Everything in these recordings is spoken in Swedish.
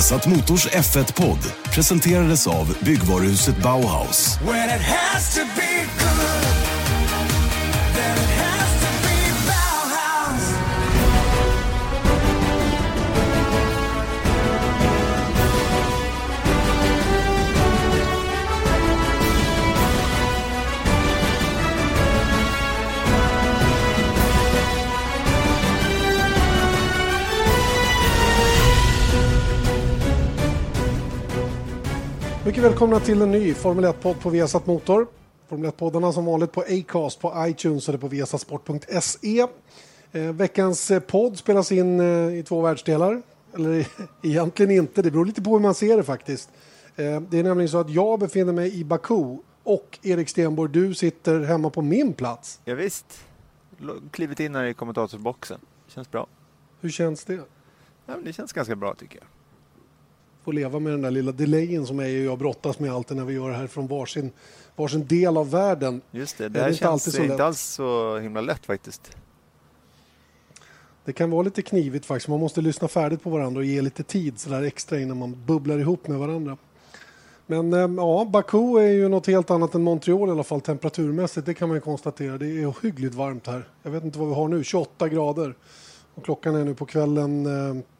Vesat Motors F1-podd presenterades av byggvaruhuset Bauhaus. Mycket välkomna till en ny Formel 1-podd på Viasat Motor. Formel 1-poddarna som vanligt på Acast, på iTunes eller på viasatsport.se. Eh, veckans eh, podd spelas in eh, i två världsdelar. Eller egentligen inte, det beror lite på hur man ser det faktiskt. Eh, det är nämligen så att jag befinner mig i Baku och Erik Stenborg, du sitter hemma på min plats. Ja, visst. Klivit in här i kommentatorsboxen. Känns bra. Hur känns det? Ja, det känns ganska bra tycker jag. Få leva med den där lilla delayen som jag och jag brottas med alltid när vi gör det här från varsin, varsin del av världen. Just det, Det det är här inte känns så inte lätt. alls så himla lätt faktiskt. Det kan vara lite knivigt faktiskt. Man måste lyssna färdigt på varandra och ge lite tid så där extra innan man bubblar ihop med varandra. Men eh, ja, Baku är ju något helt annat än Montreal i alla fall temperaturmässigt. Det kan man ju konstatera. Det är ohyggligt varmt här. Jag vet inte vad vi har nu, 28 grader. Och klockan är nu på kvällen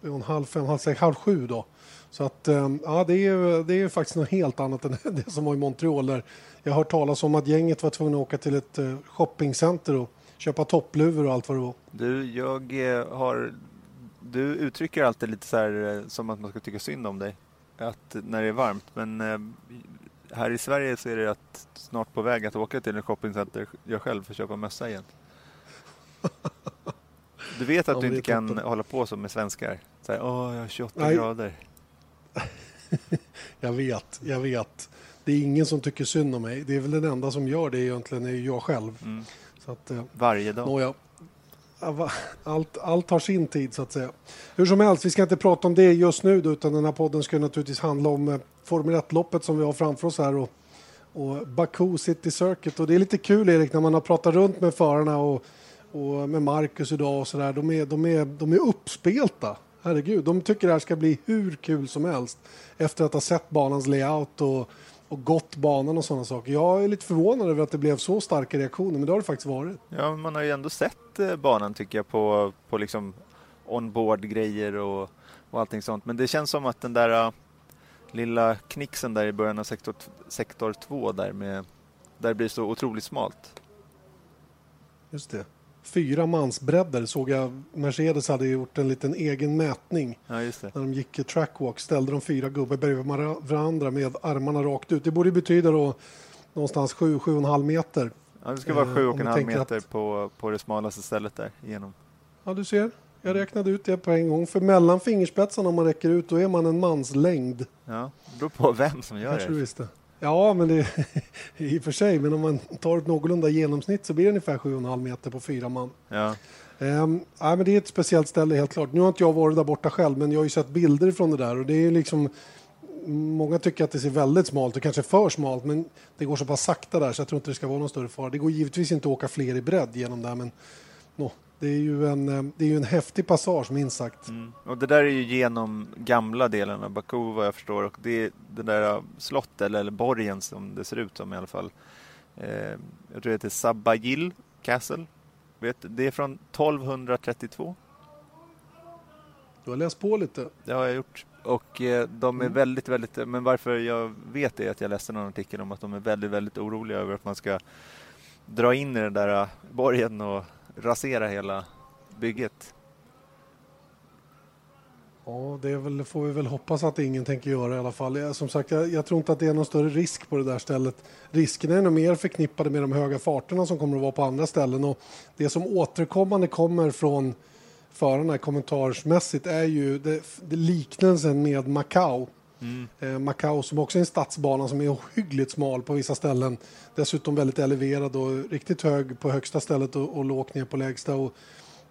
eh, halv fem, halv sex, halv sju då. Så att eh, ja, det är, ju- det är faktiskt något helt annat än det som var i Montreal där jag har hört talas om att gänget var tvungna att åka till ett eh, shoppingcenter och köpa toppluvor och allt vad det var. Du, jag eh, har... Du uttrycker alltid lite så här eh, som att man ska tycka synd om dig. Att när det är varmt. Men här i Sverige så är det att snart på väg att åka till en shoppingcenter jag själv för att köpa mössa igen. Du vet att Ja, du inte kan toppen. hålla på som med svenskar. Så här, åh, jag har 28 Nej. grader. Jag vet, jag vet. Det är ingen som tycker synd om mig. Det är väl den enda som gör det egentligen, är jag själv. Mm. Så att, eh, Varje dag. nåja. Allt, allt har sin tid så att säga. Hur som helst, vi ska inte prata om det just nu utan den här podden ska naturligtvis handla om eh, Formel 1-loppet som vi har framför oss här och, och Baku City Circuit. Och det är lite kul Erik, när man har pratat runt med förarna och, och med Marcus idag och sådär. De är, de, är, de är uppspelta. Herregud, de tycker det här ska bli hur kul som helst efter att ha sett banans layout och, och gått banan och sådana saker. Jag är lite förvånad över att det blev så starka reaktioner, men det har det faktiskt varit. Ja, man har ju ändå sett eh, banan tycker jag på, på liksom onboard-grejer och, och allting sånt. Men det känns som att den där uh, lilla knixen där i början av sektor, sektor 2 där med där blir så otroligt smalt. Just det. Fyra mansbredder såg jag. Mercedes hade gjort en liten egen mätning. Ja. När de gick i trackwalk ställde de fyra gubbar bredvid varandra med armarna rakt ut. Det borde betyda då någonstans 7-7,5 meter. Ja, det ska vara Eh, sju om och en man halv tänker meter att- på, på det smalaste stället där igenom. Ja, du ser. Jag räknade ut det på en gång. För mellan fingerspetsarna om man räcker ut, då är man en mans längd. Ja, det beror på vem som gör Kanske du det. visste. Ja, men det i och för sig. Men om man tar ett någorlunda genomsnitt så blir det ungefär 7,5 meter på fyra man. Ja, Um, ja, men det är ett speciellt ställe helt klart. Nu har inte jag varit där borta själv men jag har ju sett bilder från det där och det är liksom Många tycker att det ser väldigt smalt och kanske för smalt men det går så pass sakta där så jag tror inte det ska vara någon större fara. Det går givetvis inte att åka fler i bredd genom där men nå, det, är ju en, eh, det är ju en häftig passage minst sagt. mm. och det där är ju genom gamla delen av Baku vad jag förstår och det det där uh, slottet eller, eller borgen som det ser ut som i alla fall. Eh, jag tror det heter Sabayil Castle. Vet, det är från 1232. Du har läst på lite. Det har jag gjort. Och eh, de är Mm. väldigt, väldigt, men varför jag vet det är att jag läste någon artikel om att de är väldigt, väldigt oroliga över att man ska dra in i den där eh, borgen och rasera hela bygget. Ja, det väl, får vi väl hoppas att ingen tänker göra i alla fall. Jag, som sagt, jag, jag tror inte att det är någon större risk på det där stället. Riskerna är nog mer förknippade med de höga farterna som kommer att vara på andra ställen. Och det som återkommande kommer från förarna kommentarsmässigt är ju det, det liknelsen med Macau. Eh, Macau som också är en stadsbana som är ohyggligt smal på vissa ställen. Dessutom väldigt eleverad och riktigt hög på högsta stället och, och lågt ner på lägsta. Och,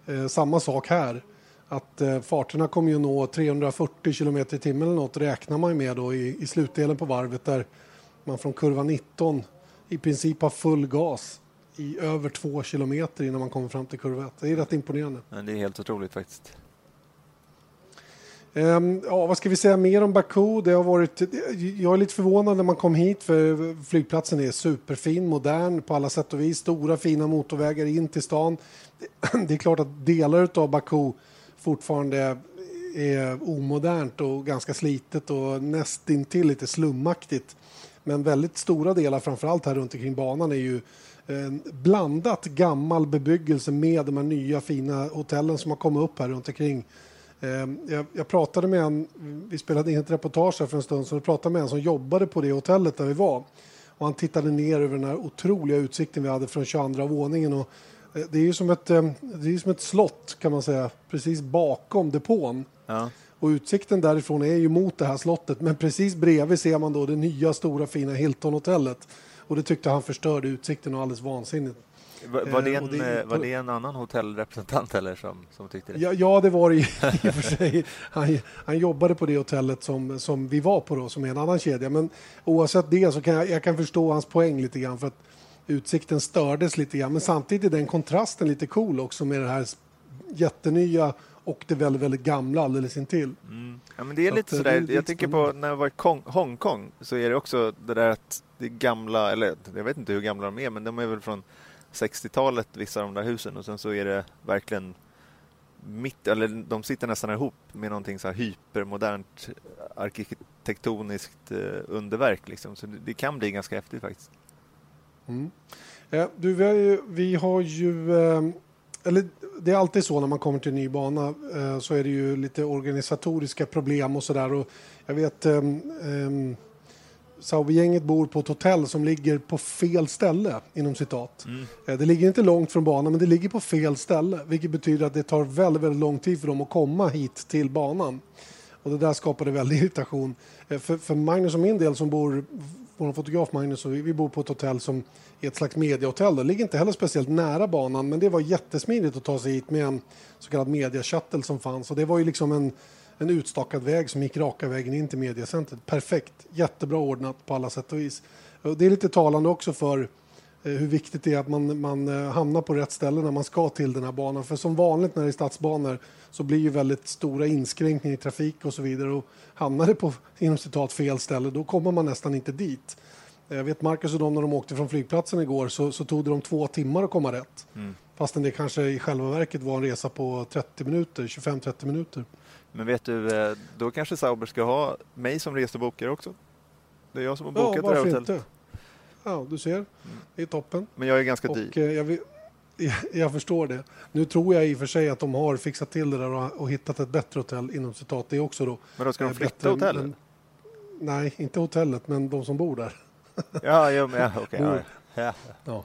eh, samma sak här. Att eh, farterna kommer ju nå 340 km i timmen eller något räknar man ju med då i, i slutdelen på varvet där man från kurva 19 i princip har full gas i över två kilometer innan man kommer fram till kurva 1. Det är rätt imponerande. Men det är helt otroligt faktiskt. Ehm, ja, vad ska vi säga mer om Baku? Det har varit, jag är lite förvånad när man kom hit för flygplatsen är superfin, modern på alla sätt och vis. Stora fina motorvägar in till stan. Det är klart att delar av Baku fortfarande är omodernt och ganska slitet och nästintill lite slumaktigt. Men väldigt stora delar, framförallt här runt omkring banan, är ju eh, blandat gammal bebyggelse med de här nya fina hotellen som har kommit upp här runt omkring. Ehm, jag, jag pratade med en, vi spelade in ett reportage här för en stund sedan, och pratade med en som jobbade på det hotellet där vi var. Och han tittade ner över den här otroliga utsikten vi hade från 22 våningen. Och eh, det är ju som ett, eh, det är som ett slott kan man säga, precis bakom depån. Ja. Och utsikten därifrån är ju mot det här slottet, men precis bredvid ser man då det nya stora fina Hilton-hotellet. Och det tyckte han förstörde utsikten och alldeles vansinnigt. Var, var, det eh, en, det, var det en annan hotellrepresentant eller som, som tyckte det? Ja, ja det var det i, i och för sig. Han, han jobbade på det hotellet som, som vi var på då, som är en annan kedja. Men oavsett det så kan jag, jag kan förstå hans poäng lite grann för att utsikten stördes lite grann. Men samtidigt är den kontrasten lite cool också med det här jättenya och det väldigt, väldigt gamla alldeles intill. Mm. Ja, men det är så lite att, sådär, jag tänker på när jag var i Hongkong så är det också det där att det gamla, eller jag vet inte hur gamla de är, men de är väl från 60-talet vissa av de där husen och sen så är det verkligen mitt, eller de sitter nästan ihop med någonting så här hypermodernt arkitektoniskt eh, underverk liksom. Så det, kan bli ganska häftigt faktiskt. Mm. Eh, du, vi har ju, vi har ju eh, eller det är alltid så när man kommer till en ny bana eh, så är det ju lite organisatoriska problem och sådär. Jag vet eh, eh, Sauvi-gänget bor på ett hotell som ligger på fel ställe, inom citat. Mm. Det ligger inte långt från banan, men det ligger på fel ställe, vilket betyder att det tar väldigt, väldigt lång tid för dem att komma hit till banan. Och det där skapade väldig irritation. Eh, för, för Magnus och min del som bor, vår fotograf Magnus och vi, vi bor på ett hotell som är ett slags mediahotell. Det ligger inte heller speciellt nära banan, men det var jättesmidigt att ta sig hit med en så kallad mediashuttle som fanns. Och det var ju liksom en en utstakad väg som gick raka vägen in till mediacentret. Perfekt, jättebra ordnat på alla sätt och vis. Det är lite talande också för eh, hur viktigt det är att man, man eh, hamnar på rätt ställe när man ska till den här banan. För som vanligt när det är stadsbanor så blir ju väldigt stora inskränkningar i trafik och så vidare. Och hamnar det på inom citat fel ställe då kommer man nästan inte dit. Jag vet Marcus och de när de åkte från flygplatsen igår så, så tog det dem två timmar att komma rätt. Mm. Fastän det kanske i själva verket var en resa på 30 minuter, 25-30 minuter. Men vet du, eh, då kanske Sauber ska ha mig som resebokare också. Det är jag som har bokat ja, det här hotellet. Inte? Ja, du ser. Det är toppen. Men jag är ganska dyr. Och, eh, jag, vill, jag, förstår det. Nu tror jag i och för sig att de har fixat till det där och, och hittat ett bättre hotell inom citat. Det också då. Men då ska de eh, flytta bättre, hotellet? Men, nej, inte hotellet, men de som bor där. ja, ja, okej. Okay, ja. ja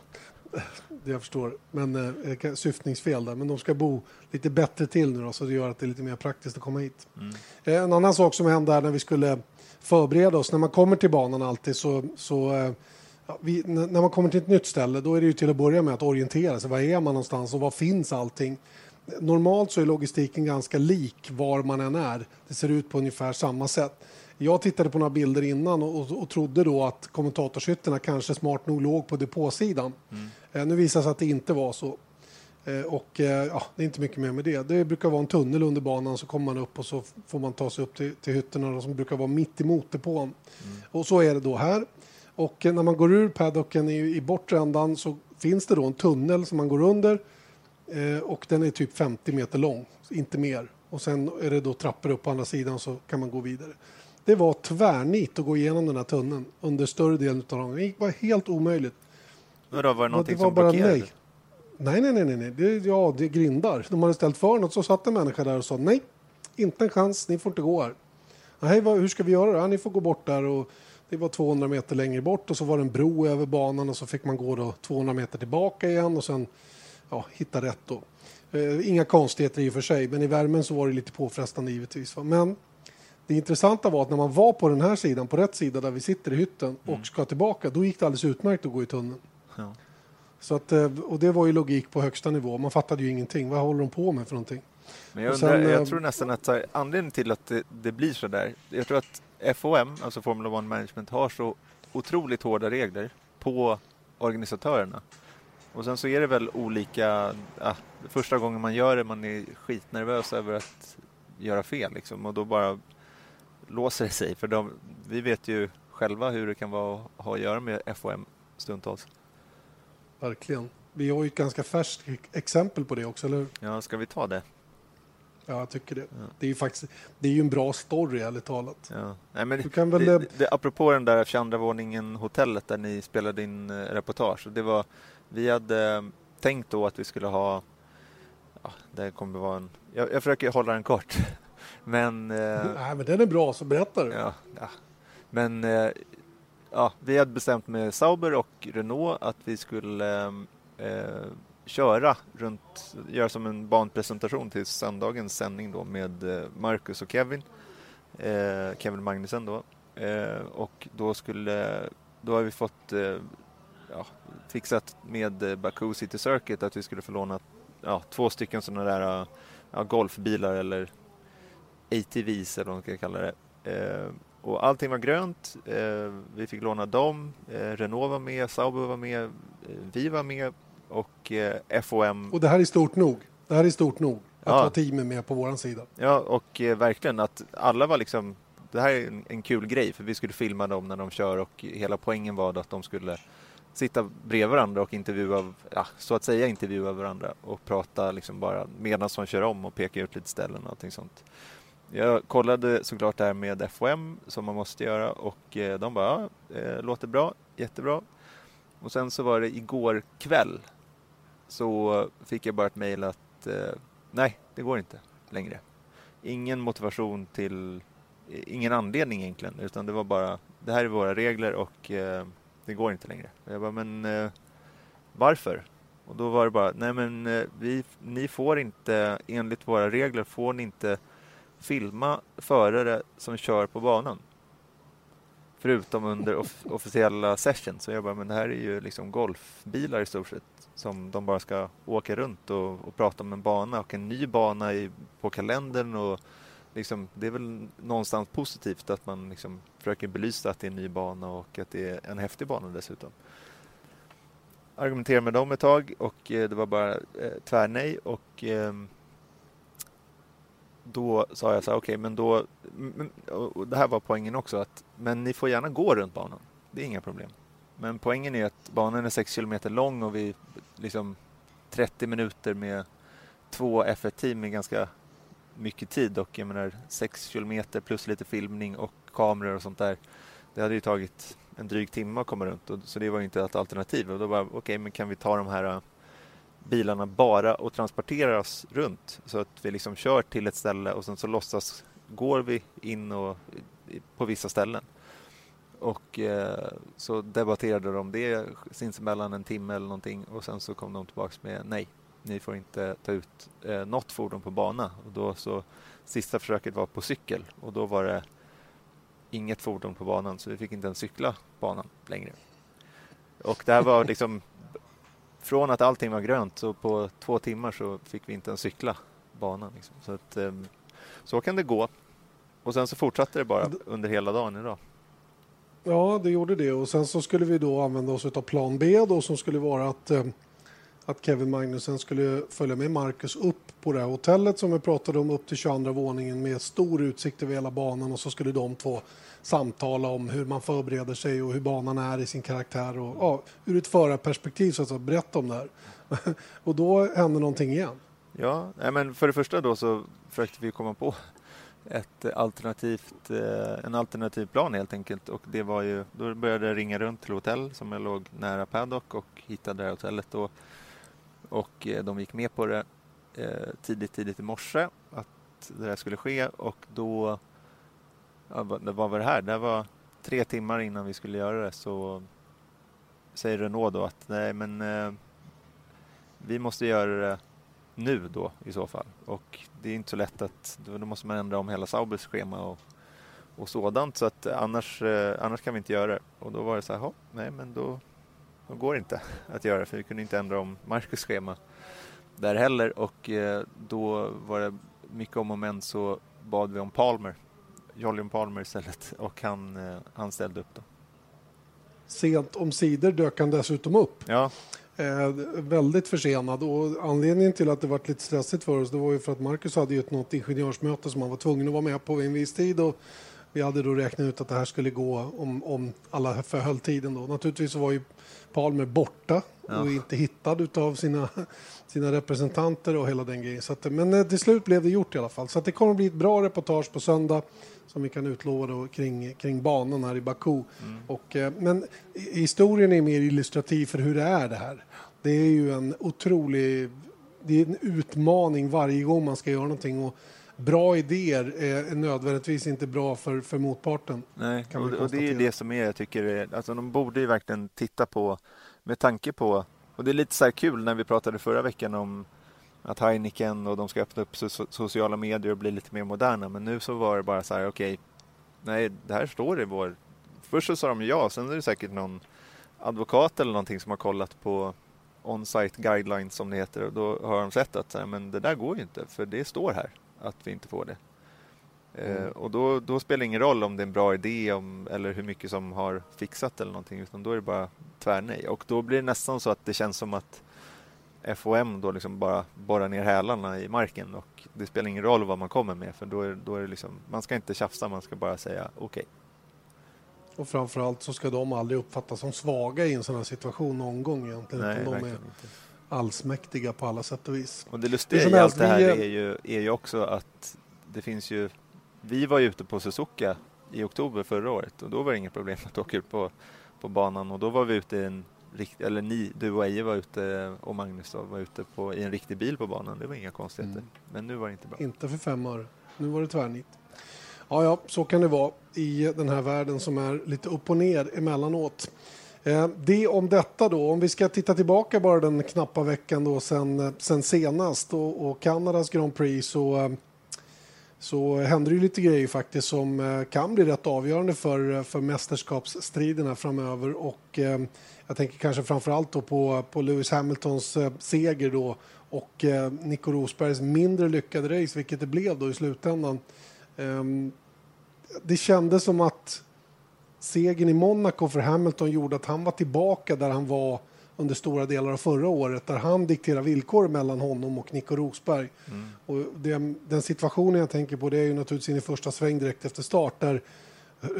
jag förstår. Men eh, syftningsfel där. Men de ska bo lite bättre till nu då, så det gör att det är lite mer praktiskt att komma hit. Mm. Eh, en annan sak som hände här när vi skulle förbereda oss. När man kommer till banan alltid så, så eh, ja, vi, när man kommer till ett nytt ställe då är det ju till att börja med att orientera sig. Var är man någonstans och var finns allting? Normalt så är logistiken ganska lik var man än är. Det ser ut på ungefär samma sätt. Jag tittade på några bilder innan och, och, och trodde då att kommentatorshytterna kanske smart nog låg på depåsidan. Mm. Eh, nu visar det sig att det inte var så. Eh, och eh, ja, det är inte mycket mer med det. Det brukar vara en tunnel under banan så kommer man upp och så får man ta sig upp till, till hytterna som brukar vara mitt emot depån. Mm. Och så är det då här. Och när man går ur paddocken i, i bortre ändan så finns det då en tunnel som man går under och den är typ 50 meter lång, inte mer. Och sen är det då trappor upp på andra sidan så kan man gå vidare. Det var tvärnit att gå igenom den här tunneln under större delen av dagen. Det var helt omöjligt. Vadå, var det någonting det var som bara blockerade? Nej. Nej, nej, nej, nej. Det, ja, det är grindar. De hade ställt för något så satt en människa där och sa nej, inte en chans, ni får inte gå här. Nej, vad, hur ska vi göra? Ja, ni får gå bort där och det var 200 meter längre bort och så var det en bro över banan och så fick man gå då 200 meter tillbaka igen och sen ja, hitta rätt då. Eh, inga konstigheter i och för sig, men i värmen så var det lite påfrestande givetvis. Va? Men det intressanta var att när man var på den här sidan, på rätt sida där vi sitter i hytten och mm. ska tillbaka, då gick det alldeles utmärkt att gå i tunneln. Ja. Så att, eh, och det var ju logik på högsta nivå. Man fattade ju ingenting. Vad håller de på med för någonting? Men jag, undrar, sen, jag eh, tror nästan att anledningen till att det, det, blir så där, jag tror att FOM, alltså Formula One Management, har så otroligt hårda regler på organisatörerna. Och sen så är det väl olika, ja, första gången man gör det, man är skitnervös över att göra fel liksom, och då bara låser det sig. För de, vi vet ju själva hur det kan vara att ha att göra med FOM stundtals. Verkligen. Vi har ju ett ganska färskt exempel på det också, eller hur? Ja, ska vi ta det? Ja, jag tycker det. Ja. Det är ju faktiskt det är ju en bra story, ärligt talat. Ja. Nej, men du kan väl... det, det, apropå den där 22 våningen hotellet där ni spelade in eh, reportage. Det var, vi hade tänkt då att vi skulle ha ja, det kommer vara en... Jag, jag försöker hålla den kort. Men... Eh, Nej, men den är bra, så berätta du. Ja, ja. Men eh, ja, vi hade bestämt med Sauber och Renault att vi skulle eh, köra runt, göra som en banpresentation till söndagens sändning då med eh, Marcus och Kevin. Eh, Kevin Magnusen då. Eh, och då skulle, då har vi fått eh, ja, fixat med Baku City Circuit att vi skulle få låna ja, två stycken sådana där ja, golfbilar eller ATVs eller vad man ska kalla det. Eh, och allting var grönt. Eh, vi fick låna dem. Eh, Renault var med, Sauber var med, eh, vi var med och eh, FOM. Och det här är stort nog. Det här är stort nog att ja. ha teamen med på våran sida. Ja, och verkligen att alla var liksom det här är en, en, kul grej för vi skulle filma dem när de kör och hela poängen var att de skulle sitta bredvid varandra och intervjua, ja, så att säga intervjua varandra och prata liksom bara medan de kör om och peka ut lite ställen och allting sånt. Jag kollade såklart det här med FOM som man måste göra och eh, de bara, ja, eh, låter bra, jättebra. Och sen så var det igår kväll så fick jag bara ett mejl att eh, nej, det går inte längre. Ingen motivation till, ingen anledning egentligen, utan det var bara, det här är våra regler och det går inte längre. Jag bara, men varför? Och då var det bara, nej men vi, ni får inte, enligt våra regler får ni inte filma förare som kör på banan. Förutom under off officiella sessions. Så jag bara, men det här är ju liksom golfbilar i stort sett. Som de bara ska åka runt och, och prata om en bana och en ny bana i, på kalendern och liksom, det är väl någonstans positivt att man liksom försöker belysa att det är en ny bana och att det är en häftig bana dessutom. Argumenterade med dem ett tag och eh, det var bara eh, tvärnej och eh, då sa jag så här, okej, okay, men då, och det här var poängen också, att men ni får gärna gå runt banan. Det är inga problem. Men poängen är att banan är 6 kilometer lång och vi liksom 30 minuter med två F1-team är ganska mycket tid och jag menar 6 kilometer plus lite filmning och kameror och sånt där. Det hade ju tagit en dryg timme att komma runt och, så det var inte ett alternativ. Och då var okej, okay, men kan vi ta de här bilarna bara och transportera oss runt så att vi liksom kör till ett ställe och sen så låtsas går vi in och, på vissa ställen. Och eh, så debatterade de det sinsemellan en timme eller någonting och sen så kom de tillbaks med nej, ni får inte ta ut eh, något fordon på bana. Och då så, sista försöket var på cykel och då var det inget fordon på banan så vi fick inte ens cykla banan längre. Och det här var liksom från att allting var grönt så på två timmar så fick vi inte ens cykla banan. Liksom. Så, att, eh, så kan det gå. Och sen så fortsatte det bara under hela dagen idag. Ja, det gjorde det och sen så skulle vi då använda oss av plan B då som skulle vara att eh, att Kevin Magnussen skulle följa med Marcus upp på det här hotellet som vi pratade om upp till 22 våningen med stor utsikt över hela banan och så skulle de två samtala om hur man förbereder sig och hur banan är i sin karaktär och ja, ur ett förarperspektiv så att säga, berätta om det här. och då hände någonting igen. Ja, men för det första då så försökte vi komma på ett alternativt, eh, en alternativ plan helt enkelt och det var ju, då började jag ringa runt till hotell som jag låg nära Paddock och hittade det här hotellet och och eh, de gick med på det eh, tidigt, tidigt i morse att det här skulle ske och då, ja, vad var det här? Det var tre timmar innan vi skulle göra det så säger Renault då att nej men eh, vi måste göra det nu då i så fall. Och det är inte så lätt att, då, måste man ändra om hela Saubers schema och, och sådant så att annars, eh, annars kan vi inte göra det. Och då var det så här, nej men då det går inte att göra för vi kunde inte ändra om Marcus schema där heller och eh, då var det mycket om och men så bad vi om Palmer, Jolyon Palmer istället och han, eh, han ställde upp då. sent om sidor dök han dessutom upp. Ja. Eh, väldigt försenad och anledningen till att det var lite stressigt för oss det var ju för att Marcus hade ju ett något ingenjörsmöte som han var tvungen att vara med på vid en viss tid och vi hade då räknat ut att det här skulle gå om, om alla förhöll tiden då. Naturligtvis var ju Palmer borta ja. och inte hittad av sina, sina representanter och hela den grejen. Så att, men eh, till slut blev det gjort i alla fall. Så att det kommer att bli ett bra reportage på söndag som vi kan utlova då kring, kring banan här i Baku. Mm. Och, eh, men historien är mer illustrativ för hur det är det här. Det är ju en otrolig det är en utmaning varje gång man ska göra någonting. Och bra idéer är nödvändigtvis inte bra för, för motparten. Nej, och, och, det är det som är, jag tycker, är, alltså de borde ju verkligen titta på, med tanke på, och det är lite så här kul när vi pratade förra veckan om att Heineken och de ska öppna upp so sociala medier och bli lite mer moderna. Men nu så var det bara så här, okej, okay, nej, det här står i vår... Först så sa de ja, sen är det säkert någon advokat eller någonting som har kollat på on-site guidelines som det heter och då har de sett att men det där går ju inte för det står här att vi inte får det. Eh, mm. och då, då, spelar det ingen roll om det är en bra idé om, eller hur mycket som har fixat eller någonting utan då är det bara tvärnej. Och då blir det nästan så att det känns som att FOM då liksom bara borrar ner hälarna i marken och det spelar ingen roll vad man kommer med för då är, då är det liksom, man ska inte tjafsa, man ska bara säga okej. Okay. Och framförallt så ska de aldrig uppfattas som svaga i en sån här situation någon gång egentligen. Nej, de är allsmäktiga på alla sätt och vis. Och det lustiga i allt det här är ju, är ju också att det finns ju, vi var ju ute på Suzuka i oktober förra året och då var det inget problem att åka ut på, på banan och då var vi ute i en eller ni, du och Eje var ute och Magnus då, var ute på, i en riktig bil på banan. Det var inga konstigheter. Mm. Men nu var det inte bra. Inte för fem år. Nu var det tvärnit. Ja, ja, så kan det vara i den här världen som är lite upp och ner emellanåt. Eh, det om detta då, om vi ska titta tillbaka bara den knappa veckan då sen, eh, sen senast och, och Kanadas Grand Prix så eh, så händer det ju lite grejer faktiskt som kan bli rätt avgörande för, för mästerskapsstriderna framöver. Och, jag tänker kanske framför allt då på, på Lewis Hamiltons seger då och Nico Rosbergs mindre lyckade race, vilket det blev då i slutändan. Ehm, det kändes som att segern i Monaco för Hamilton gjorde att han var tillbaka där han var under stora delar av förra året där han dikterar villkor mellan honom och Nico Rosberg. Mm. Och det, den situationen jag tänker på det är ju naturligtvis in i första sväng direkt efter start där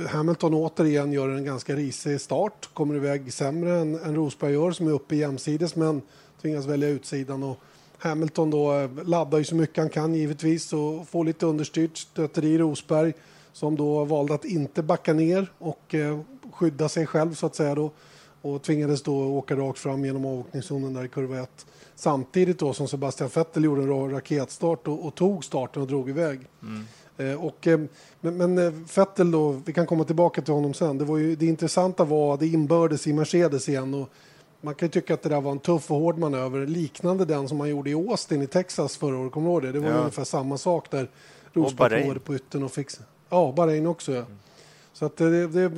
Hamilton återigen gör en ganska risig start, kommer iväg sämre än, än Rosberg gör som är uppe jämsides men tvingas välja utsidan. Och Hamilton då eh, laddar ju så mycket han kan givetvis och får lite understyrt, stöter i Rosberg som då valde att inte backa ner och eh, skydda sig själv så att säga då och tvingades då åka rakt fram genom avåkningszonen där i kurva 1. Samtidigt då som Sebastian Vettel gjorde en raketstart och, och tog starten och drog iväg. Mm. Eh, och, eh, men, men Vettel då, vi kan komma tillbaka till honom sen. Det, var ju, det intressanta var det inbördes i Mercedes igen. Och man kan tycka att det där var en tuff och hård manöver, liknande den som man gjorde i Austin i Texas förra året. Kommer det? Det var ja. ungefär samma sak där. Rosberg på yttern och fixade. Ja, Bahrain också. Ja. Så att det, det,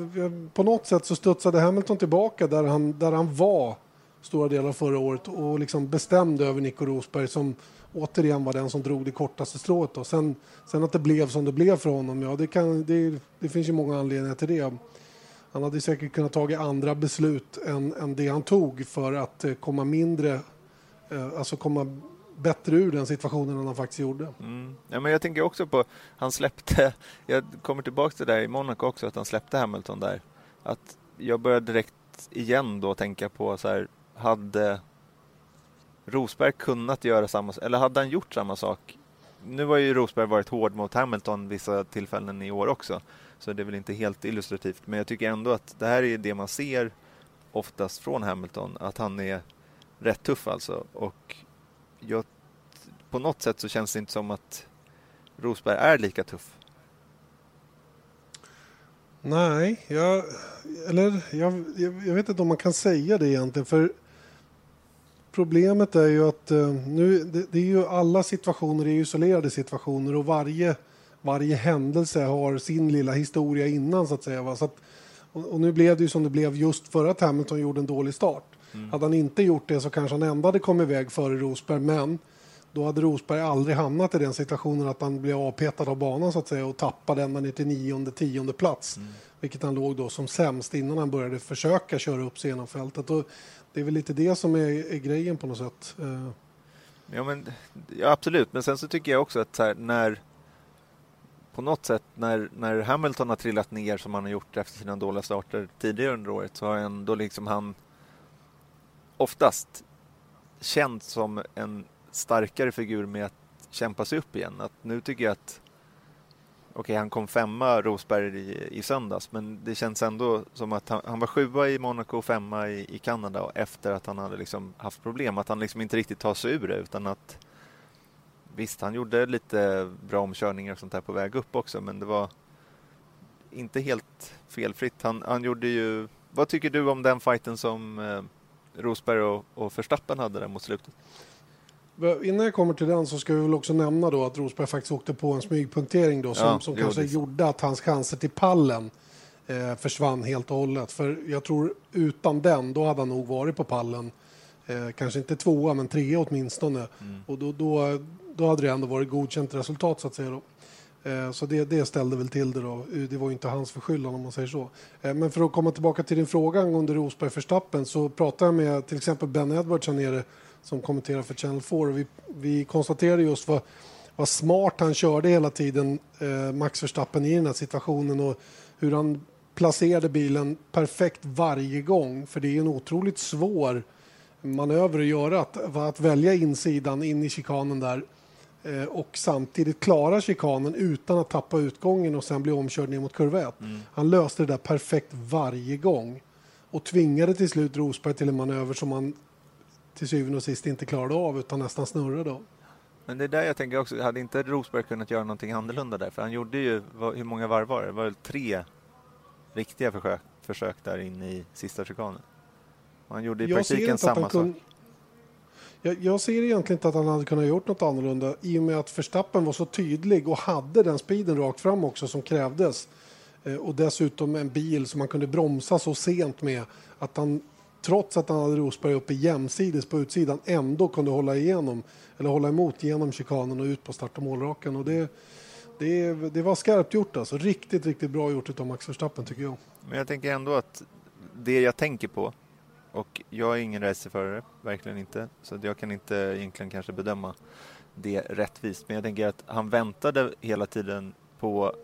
på något sätt så studsade Hamilton tillbaka där han, där han var stora delar av förra året och liksom bestämde över Nico Rosberg som återigen var den som drog det kortaste strået. Då. Sen, sen att det blev som det blev för honom, ja det, kan, det, det finns ju många anledningar till det. Han hade säkert kunnat ta andra beslut än, än det han tog för att eh, komma mindre, eh, alltså komma bättre ur den situationen än han faktiskt gjorde. Mm. Ja, men jag tänker också på, han släppte, jag kommer tillbaka till det där i Monaco också, att han släppte Hamilton där. Att jag började direkt igen då tänka på så här, hade Rosberg kunnat göra samma eller hade han gjort samma sak? Nu har ju Rosberg varit hård mot Hamilton vissa tillfällen i år också, så det är väl inte helt illustrativt, men jag tycker ändå att det här är det man ser oftast från Hamilton, att han är rätt tuff alltså. Och jag, på något sätt så känns det inte som att Rosberg är lika tuff. Nej, jag, eller jag, jag, vet inte om man kan säga det egentligen. För problemet är ju att eh, nu, det, det, är ju alla situationer är isolerade situationer och varje, varje händelse har sin lilla historia innan så att säga. Va? Så att, och, och, nu blev det ju som det blev just för att Hamilton gjorde en dålig start. Mm. Hade han inte gjort det så kanske han ändå hade kommit iväg före Rosberg men då hade Rosberg aldrig hamnat i den situationen att han blev avpetad av banan så att säga och tappade ända ner till nionde, tionde plats. Mm. Vilket han låg då som sämst innan han började försöka köra upp sig genom fältet. Och det är väl lite det som är, är grejen på något sätt. Eh. Ja, men, ja, absolut, men sen så tycker jag också att här, när på något sätt när, när Hamilton har trillat ner som han har gjort efter sina dåliga starter tidigare under året så har ändå liksom han oftast känt som en starkare figur med att kämpa sig upp igen. Att nu tycker jag att Okej, okay, han kom femma Rosberg i, i söndags, men det känns ändå som att han, han var sjua i Monaco och femma i, i Kanada efter att han hade liksom haft problem. Att han liksom inte riktigt tar sig ur det, utan att Visst, han gjorde lite bra omkörningar och sånt där på väg upp också, men det var inte helt felfritt. Han, han gjorde ju... Vad tycker du om den fighten som eh, Rosberg och, och Verstappen hade där mot slutet? Innan jag kommer till den så ska vi väl också nämna då att Rosberg faktiskt åkte på en smygpunktering då som, ja, som kanske det. gjorde att hans chanser till pallen eh, försvann helt och hållet. För jag tror utan den, då hade han nog varit på pallen. Eh, kanske inte tvåa, men trea åtminstone. Mm. Och då, då, då hade det ändå varit godkänt resultat så att säga. Då. Eh, så det, det ställde väl till det då. Eh, det var inte hans förskyllan om man säger så. Eh, men för att komma tillbaka till din fråga angående Rosberg Förstappen så pratade jag med till exempel Ben Edwards här nere som kommenterar för Channel 4 och vi, vi konstaterade just vad, vad smart han körde hela tiden, Max Verstappen i den här situationen och hur han placerade bilen perfekt varje gång. För det är en otroligt svår manöver att göra, att, att välja insidan in i chikanen där och samtidigt klara chikanen utan att tappa utgången och sen bli omkörd ner mot kurva mm. Han löste det där perfekt varje gång och tvingade till slut Rosberg till en manöver som han till syvende och sist inte klarade av utan nästan snurrade av. Men det är där jag tänker också, hade inte Rosberg kunnat göra någonting annorlunda där? För han gjorde ju, hur många varv var det? Det var väl tre riktiga försök, försök där inne i sista chikanen. Han gjorde i jag praktiken samma sak. Jag, jag, ser egentligen inte att han hade kunnat gjort något annorlunda i och med att Verstappen var så tydlig och hade den speeden rakt fram också som krävdes. Eh, och dessutom en bil som man kunde bromsa så sent med att han trots att han hade Rosberg uppe jämsides på utsidan ändå kunde hålla igenom eller hålla emot genom chikanen och ut på start och målraken. Och det, det, det var skarpt gjort alltså. Riktigt, riktigt bra gjort av Max Verstappen tycker jag. Men jag tänker ändå att det jag tänker på och jag är ingen racerförare, verkligen inte. Så jag kan inte egentligen kanske bedöma det rättvist. Men jag tänker att han väntade hela tiden på...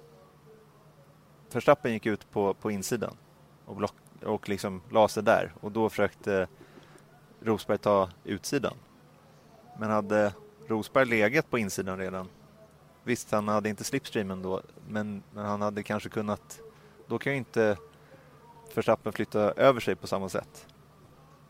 Förstappen gick ut på, på insidan och, block, och liksom la sig där. Och då försökte Rosberg ta utsidan. Men hade Rosberg legat på insidan redan Visst, han hade inte slipstreamen då, men, men han hade kanske kunnat... Då kan ju inte Verstappen flytta över sig på samma sätt.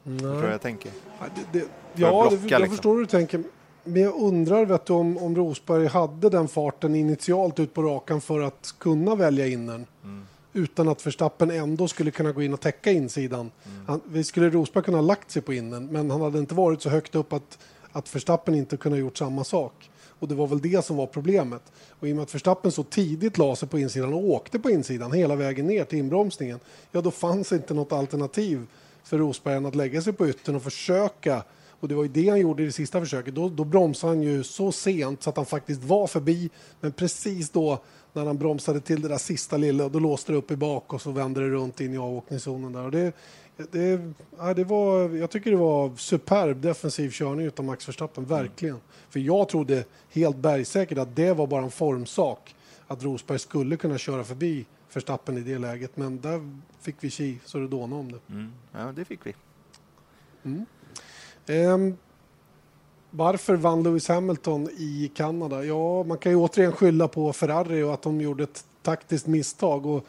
Nej. Du vad jag tänker? Ja, det, det, ja blocka, det, jag liksom. förstår hur du tänker. Men jag undrar vet du, om, om Rosberg hade den farten initialt ut på rakan för att kunna välja in den. Mm. Utan att Verstappen ändå skulle kunna gå in och täcka insidan. Mm. Han, vi skulle Rosberg kunna ha lagt sig på innen men han hade inte varit så högt upp att, att Verstappen inte kunde ha gjort samma sak. Och det var väl det som var problemet. Och i och med att Verstappen så tidigt la sig på insidan och åkte på insidan hela vägen ner till inbromsningen. Ja, då fanns inte något alternativ för Rosberg att lägga sig på yttern och försöka och det var ju det han gjorde i det sista försöket. Då, då bromsade han ju så sent så att han faktiskt var förbi. Men precis då när han bromsade till det där sista lilla, då låste det upp i bak och så vände det runt in i avåkningszonen där. Och det, det, ja, det var, jag tycker det var superb defensiv körning av Max Verstappen, verkligen. Mm. För jag trodde helt bergsäkert att det var bara en formsak. Att Rosberg skulle kunna köra förbi Verstappen i det läget. Men där fick vi ki så det dånade om det. Mm. Ja, det fick vi. Mm. Um, varför vann Lewis Hamilton i Kanada? Ja, man kan ju återigen skylla på Ferrari och att de gjorde ett taktiskt misstag. Och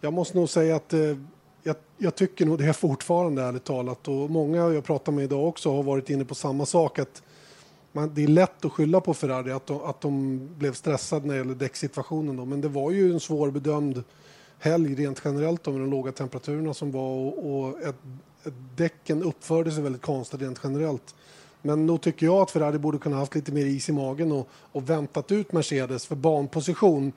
jag måste nog säga att eh, jag, jag, tycker nog det fortfarande, ärligt talat. Och många jag pratar med idag också har varit inne på samma sak. att man, det är lätt att skylla på Ferrari att de, att de blev stressade när det gäller däcksituationen. Då. Men det var ju en svårbedömd helg rent generellt med de låga temperaturerna som var och, och ett, ett däcken uppförde sig väldigt konstigt rent generellt. Men nog tycker jag att Ferrari borde kunna haft lite mer is i magen och, och väntat ut Mercedes för banposition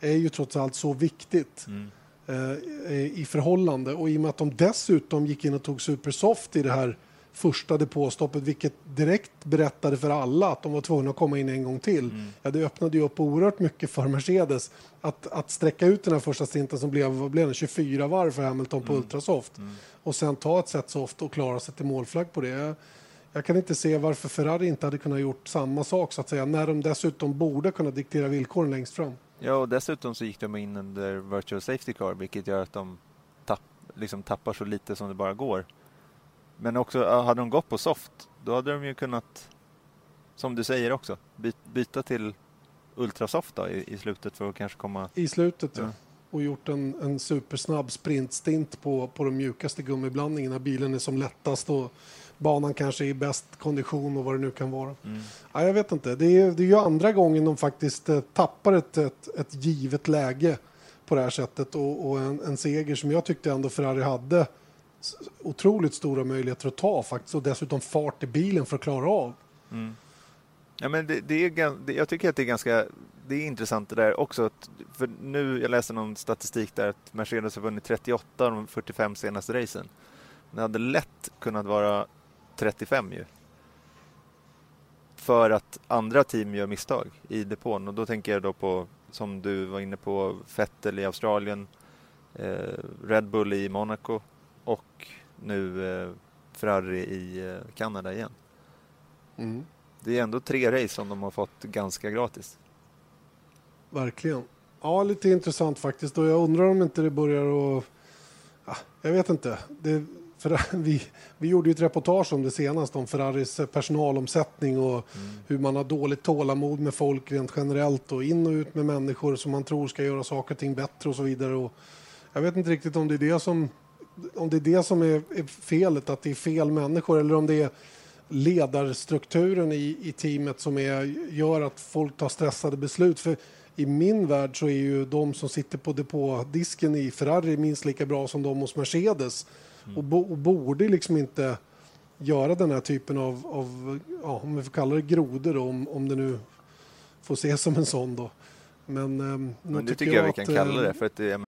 är ju trots allt så viktigt mm. eh, i förhållande och i och med att de dessutom gick in och tog supersoft i det här första depåstoppet, vilket direkt berättade för alla att de var tvungna att komma in en gång till. Mm. Ja, det öppnade ju upp oerhört mycket för Mercedes att, att sträcka ut den här första stinten som blev, blev det, 24 varv för Hamilton på mm. Ultrasoft mm. och sen ta ett set soft och klara sig till målflagg på det. Jag, jag kan inte se varför Ferrari inte hade kunnat gjort samma sak så att säga när de dessutom borde kunna diktera villkoren längst fram. Ja, och dessutom så gick de in under virtual safety car vilket gör att de tapp, liksom tappar så lite som det bara går. Men också, hade de gått på soft, då hade de ju kunnat, som du säger också, byta till ultrasoft då, i, i slutet för att kanske komma... I slutet, ja. ja. Och gjort en, en supersnabb sprintstint på, på de mjukaste gummiblandningarna. Bilen är som lättast och banan kanske är i bäst kondition och vad det nu kan vara. Mm. Ja, jag vet inte. Det är, det är ju andra gången de faktiskt eh, tappar ett, ett, ett givet läge på det här sättet och, och en, en, seger som jag tyckte ändå Ferrari hade otroligt stora möjligheter att ta faktiskt och dessutom fart i bilen för att klara av. Mm. Ja, men det, det är, jag tycker att det är ganska det är intressant det där också. Att, för nu, jag läste någon statistik där att Mercedes har vunnit 38 av de 45 senaste racen. Det hade lätt kunnat vara 35 ju. För att andra team gör misstag i depån och då tänker jag då på, som du var inne på, Vettel i Australien, eh, Red Bull i Monaco och nu eh, Ferrari i eh, Kanada igen. Mm. Det är ändå tre race som de har fått ganska gratis. Verkligen. Ja, lite intressant faktiskt och jag undrar om inte det börjar att... Ja, jag vet inte. Det, för vi, vi gjorde ju ett reportage om det senast, om Ferraris personalomsättning och mm. hur man har dåligt tålamod med folk rent generellt och in och ut med människor som man tror ska göra saker och ting bättre och så vidare. Och jag vet inte riktigt om det är det som, om det är, det som är, är felet, att det är fel människor eller om det är ledarstrukturen i, i teamet som är, gör att folk tar stressade beslut. För i min värld så är ju de som sitter på depådisken i Ferrari minst lika bra som de hos Mercedes och, bo, och borde liksom inte göra den här typen av, av ja, om vi får kalla det grodor då, om, om det nu får ses som en sån då. Men, um, Men det tycker jag, jag vi kan kalla det. För att det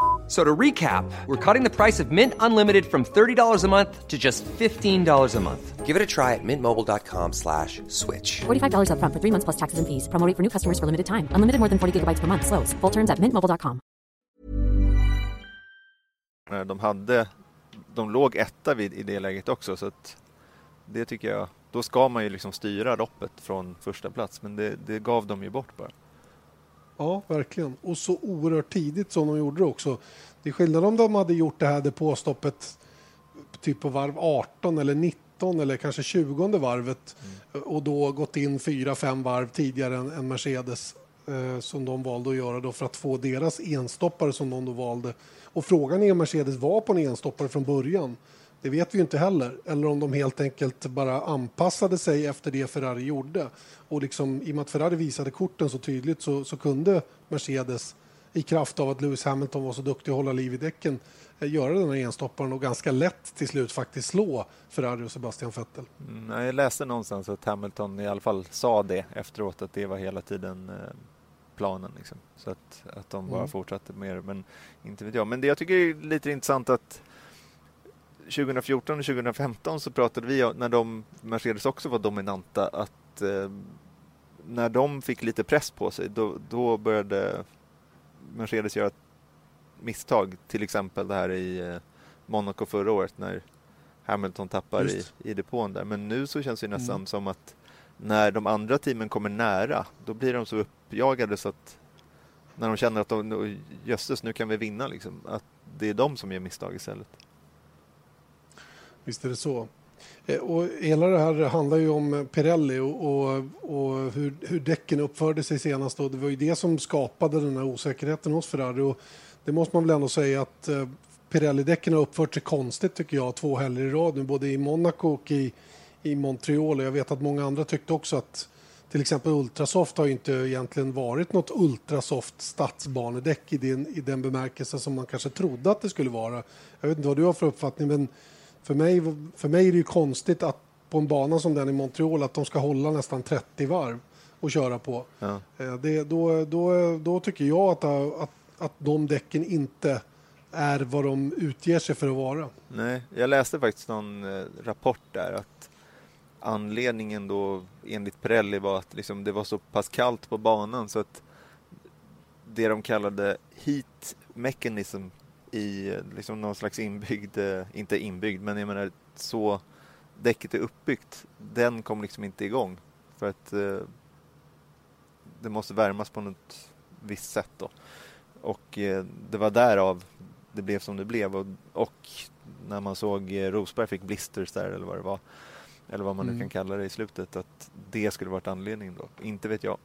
So to recap, we're cutting the price of Mint Unlimited from $30 a month to just $15 a month. Give it a try at mintmobile.com slash switch. $45 up front for three months plus taxes and fees. Promoting for new customers for limited time. Unlimited more than 40 gigabytes per month. Slows. Full terms at mintmobile.com. De hade, de låg etta vid, i det läget också så att det tycker jag, då ska man ju liksom styra loppet från första plats men det, det gav de ju bort bara. Ja, verkligen. Och så oerhört tidigt som de gjorde det också. Det är skillnad om de hade gjort det här depåstoppet typ på varv 18 eller 19 eller kanske 20 varvet mm. och då gått in fyra, fem varv tidigare än, än Mercedes eh, som de valde att göra då för att få deras enstoppare som de då valde. Och frågan är om Mercedes var på en enstoppare från början. Det vet vi inte heller. Eller om de helt enkelt bara anpassade sig efter det Ferrari gjorde. Och liksom, I och med att Ferrari visade korten så tydligt så, så kunde Mercedes i kraft av att Lewis Hamilton var så duktig att hålla liv i däcken eh, göra den här enstopparen och ganska lätt till slut faktiskt slå Ferrari och Sebastian Vettel. Mm, jag läste någonstans att Hamilton i alla fall sa det efteråt att det var hela tiden eh, planen. Liksom. Så att, att de bara mm. fortsatte med det. Men inte vet jag. Men det jag tycker är lite intressant att 2014 och 2015 så pratade vi när de, Mercedes också var dominanta, att eh, när de fick lite press på sig då, då började Mercedes göra misstag. Till exempel det här i eh, Monaco förra året när Hamilton tappar i, i depån där. Men nu så känns det nästan mm. som att när de andra teamen kommer nära, då blir de så uppjagade så att när de känner att de, jösses, nu kan vi vinna liksom, att det är de som gör misstag istället. Visst är det så. Eh, och hela det här handlar ju om Pirelli och, och, och hur, hur däcken uppförde sig senast. Och det var ju det som skapade den här osäkerheten hos Ferrari. Och det måste man väl ändå säga att eh, Pirelli-däcken har uppfört sig konstigt tycker jag två helger i rad nu, både i Monaco och i, i Montreal. Och jag vet att många andra tyckte också att till exempel Ultrasoft har ju inte egentligen varit något Ultrasoft stadsbanedäck i den, i den bemärkelse som man kanske trodde att det skulle vara. Jag vet inte vad du har för uppfattning men för mig, för mig är det ju konstigt att på en bana som den i Montreal att de ska hålla nästan 30 varv och köra på. Ja. Eh, Det, då, då, då tycker jag att, att, att de däcken inte är vad de utger sig för att vara. Nej, jag läste faktiskt någon eh, rapport där att anledningen då enligt Pirelli var att liksom, det var så pass kallt på banan så att det de kallade heat mechanism i liksom någon slags inbyggd, eh, inte inbyggd, men jag menar så däcket är uppbyggt, den kom liksom inte igång för att eh, det måste värmas på något visst sätt då. Och eh, det var därav det blev som det blev och, och när man såg eh, Rosberg fick blisters där eller vad det var eller vad man nu Mm. kan kalla det i slutet att det skulle varit anledningen då. Inte vet jag.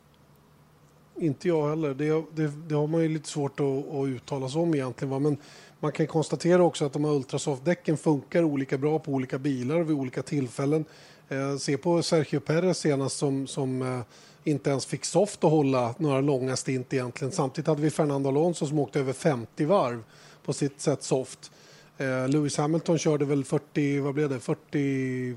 Inte jag heller. Det, det, det har man ju lite svårt att, att uttala sig om egentligen. Va? Men man kan konstatera också att de här Ultrasoft-däcken funkar olika bra på olika bilar vid olika tillfällen. Eh, se på Sergio Perez senast som, som eh, inte ens fick soft att hålla några långa stint egentligen. Samtidigt hade vi Fernando Alonso som åkte över 50 varv på sitt sätt soft. Eh, Lewis Hamilton körde väl 40, vad blev det, 40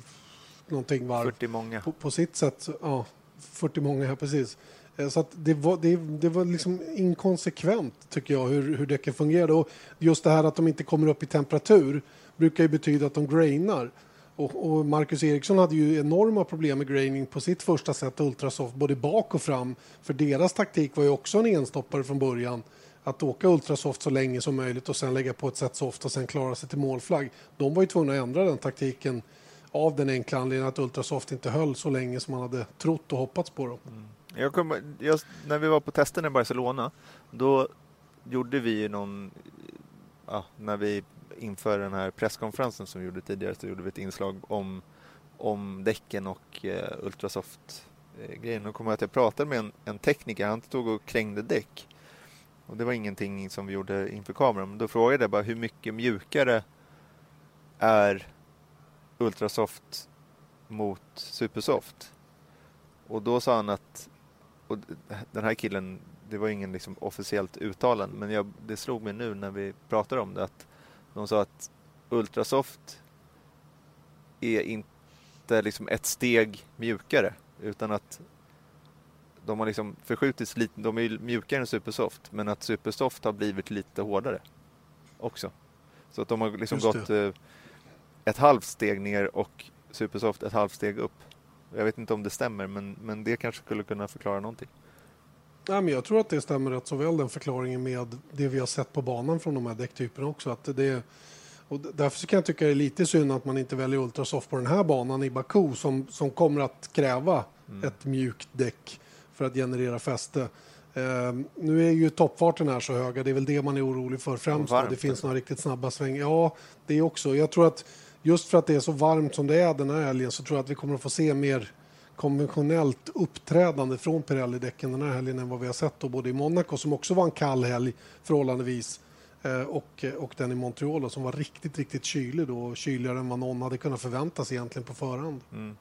någonting varv 40 många. på, på sitt sätt. Ja, 40 många här precis. Eh, så att det var, det, det var liksom inkonsekvent tycker jag hur, hur däcken fungerade. Och just det här att de inte kommer upp i temperatur brukar ju betyda att de grainar. Och, och Marcus Eriksson hade ju enorma problem med graining på sitt första set Ultrasoft, både bak och fram. För deras taktik var ju också en enstoppare från början. Att åka Ultrasoft så länge som möjligt och sen lägga på ett set soft och sen klara sig till målflagg. De var ju tvungna att ändra den taktiken av den enkla anledningen att Ultrasoft inte höll så länge som man hade trott och hoppats på. Dem. Mm. Jag kom, jag, när vi var på testen i Barcelona, då gjorde vi ju någon, ja, när vi inför den här presskonferensen som vi gjorde tidigare, så gjorde vi ett inslag om, om däcken och eh, Ultrasoft-grejen. Eh, då kommer jag att jag pratade med en, en tekniker, han stod och krängde däck. Och det var ingenting som vi gjorde inför kameran, men då frågade jag bara hur mycket mjukare är Ultrasoft mot Supersoft? Och då sa han att, och den här killen, det var ingen liksom officiellt uttalande, men jag, det slog mig nu när vi pratade om det att de sa att Ultrasoft är inte liksom ett steg mjukare, utan att de har liksom förskjutits lite, de är ju mjukare än Supersoft, men att Supersoft har blivit lite hårdare också. Så att de har liksom gått eh, ett halvt steg ner och Supersoft ett halvt steg upp. Jag vet inte om det stämmer, men, men det kanske skulle kunna förklara någonting. Nej, men jag tror att det stämmer rätt så väl den förklaringen med det vi har sett på banan från de här däcktyperna också. Att det, och därför kan jag tycka det är lite synd att man inte väljer Ultrasoft på den här banan i Baku som, som kommer att kräva ett mjukt däck för att generera fäste. Eh, nu är ju toppfarten här så höga, det är väl det man är orolig för främst. Det finns några riktigt snabba svängar. Ja, det är också. Jag tror att just för att det är så varmt som det är den här helgen så tror jag att vi kommer att få se mer konventionellt uppträdande från Pirelli-däcken den här helgen än vad vi har sett då, både i Monaco som också var en kall helg förhållandevis eh, och, och den i Montreal då, som var riktigt, riktigt kylig då, kyligare än vad någon hade kunnat förvänta sig egentligen på förhand. Mm.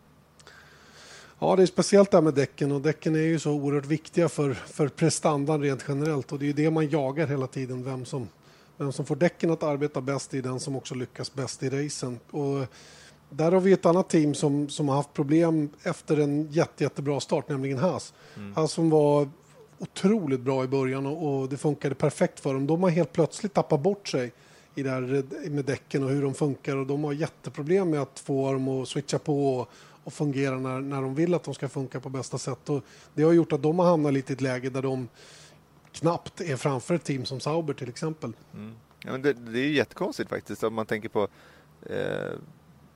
Ja, det är speciellt där med däcken och däcken är ju så oerhört viktiga för, för prestandan rent generellt och det är ju det man jagar hela tiden, vem som, vem som får däcken att arbeta bäst är den som också lyckas bäst i racen. Och där har vi ett annat team som, som har haft problem efter en jätte, jättebra start, nämligen Haas. Haas som var otroligt bra i början och, och det funkade perfekt för dem. De har helt plötsligt tappat bort sig i det här med däcken och hur de funkar och de har jätteproblem med att få dem att switcha på och, och fungera när, när de vill att de ska funka på bästa sätt. Och det har gjort att de har hamnat lite i ett läge där de knappt är framför ett team som Sauber till exempel. Ja, men det, det är ju jättekonstigt faktiskt om man tänker på eh,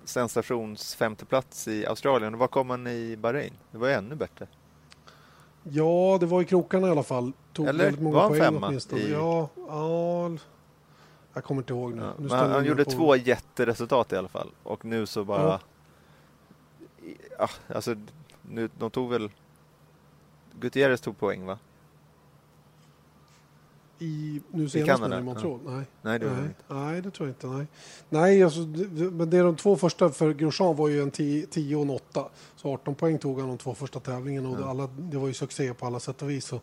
sensations femteplats i Australien. Och Var kom man i Bahrain? Det var ju ännu bättre. Ja, det var i krokarna i alla fall. Tog Eller väldigt många var han femma åtminstone. i- Ja, ja, jag kommer inte ihåg nu. Ja, nu han, han gjorde på- två jätteresultat i alla fall. Och nu så bara... Ja. Ja, alltså, nu, de tog väl... Gutierrez tog poäng va? I, nu senast Kanada? i Montreal? Nej. Nej, det var nej, inte. nej, det tror jag inte. Nej, nej alltså, det, men det är de två första för Grosjean var ju en 10 och en 8. Så 18 poäng tog han de två första tävlingarna och det, alla, det var ju succé på alla sätt och vis. Så,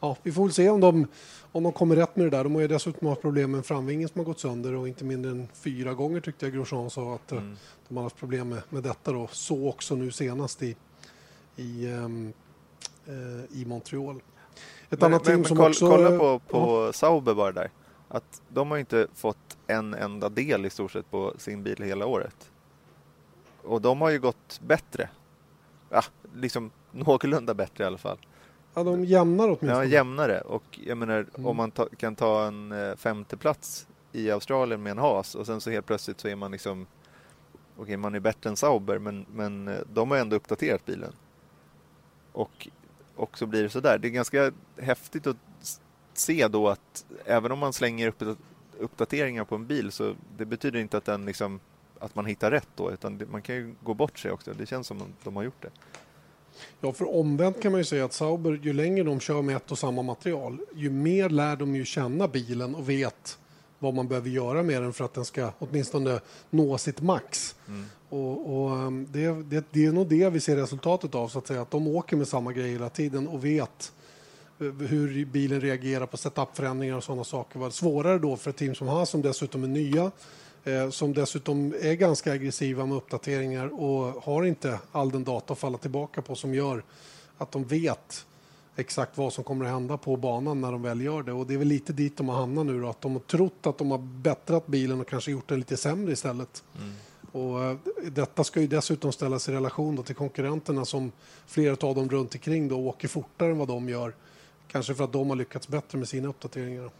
ja, vi får väl se om de, om de kommer rätt med det där. De har ju dessutom haft problem med en framvingen som har gått sönder och inte mindre än fyra gånger tyckte jag Grosjean sa att eh, Mm. de har haft problem med, med detta då. Så också nu senast i, i, ehm, eh, i Montreal. Ett annat team som koll- också... Kolla på, på Sauber bara där. Att de har inte fått en enda del i stort sett på sin bil hela året. Och de har ju gått bättre. Ja, liksom någorlunda bättre i alla fall. Ja, de jämnar åtminstone. Ja, jämnare. Och jag menar, Mm. om man ta, kan ta en eh, femte plats i Australien med en has och sen så helt plötsligt så är man liksom Okej, man är bättre än Sauber men, men eh, de har ändå uppdaterat bilen. Och, och så blir det sådär. Det är ganska häftigt att se då att även om man slänger upp uppdateringar på en bil så det betyder inte att den liksom att man hittar rätt då utan det, man kan ju gå bort sig också. Det känns som att de har gjort det. Ja, för omvänt kan man ju säga att Sauber, ju längre de kör med ett och samma material, ju mer lär de ju känna bilen och vet vad man behöver göra med den för att den ska åtminstone nå sitt max. Och, och um, det, det, det är nog det vi ser resultatet av, så att säga. Att de åker med samma grejer hela tiden och vet eh, hur bilen reagerar på setupförändringar och sådana saker. Vad svårare då för ett team som Haas som dessutom är nya, eh, som dessutom är ganska aggressiva med uppdateringar och har inte all den data att falla tillbaka på som gör att de vet exakt vad som kommer att hända på banan när de väl gör det. Och det är väl lite dit de har hamnat nu då, att de har trott att de har bättrat bilen och kanske gjort den lite sämre istället. Och eh, detta ska ju dessutom ställas i relation då till konkurrenterna som flera av dem runt omkring då åker fortare än vad de gör. Kanske för att de har lyckats bättre med sina uppdateringar.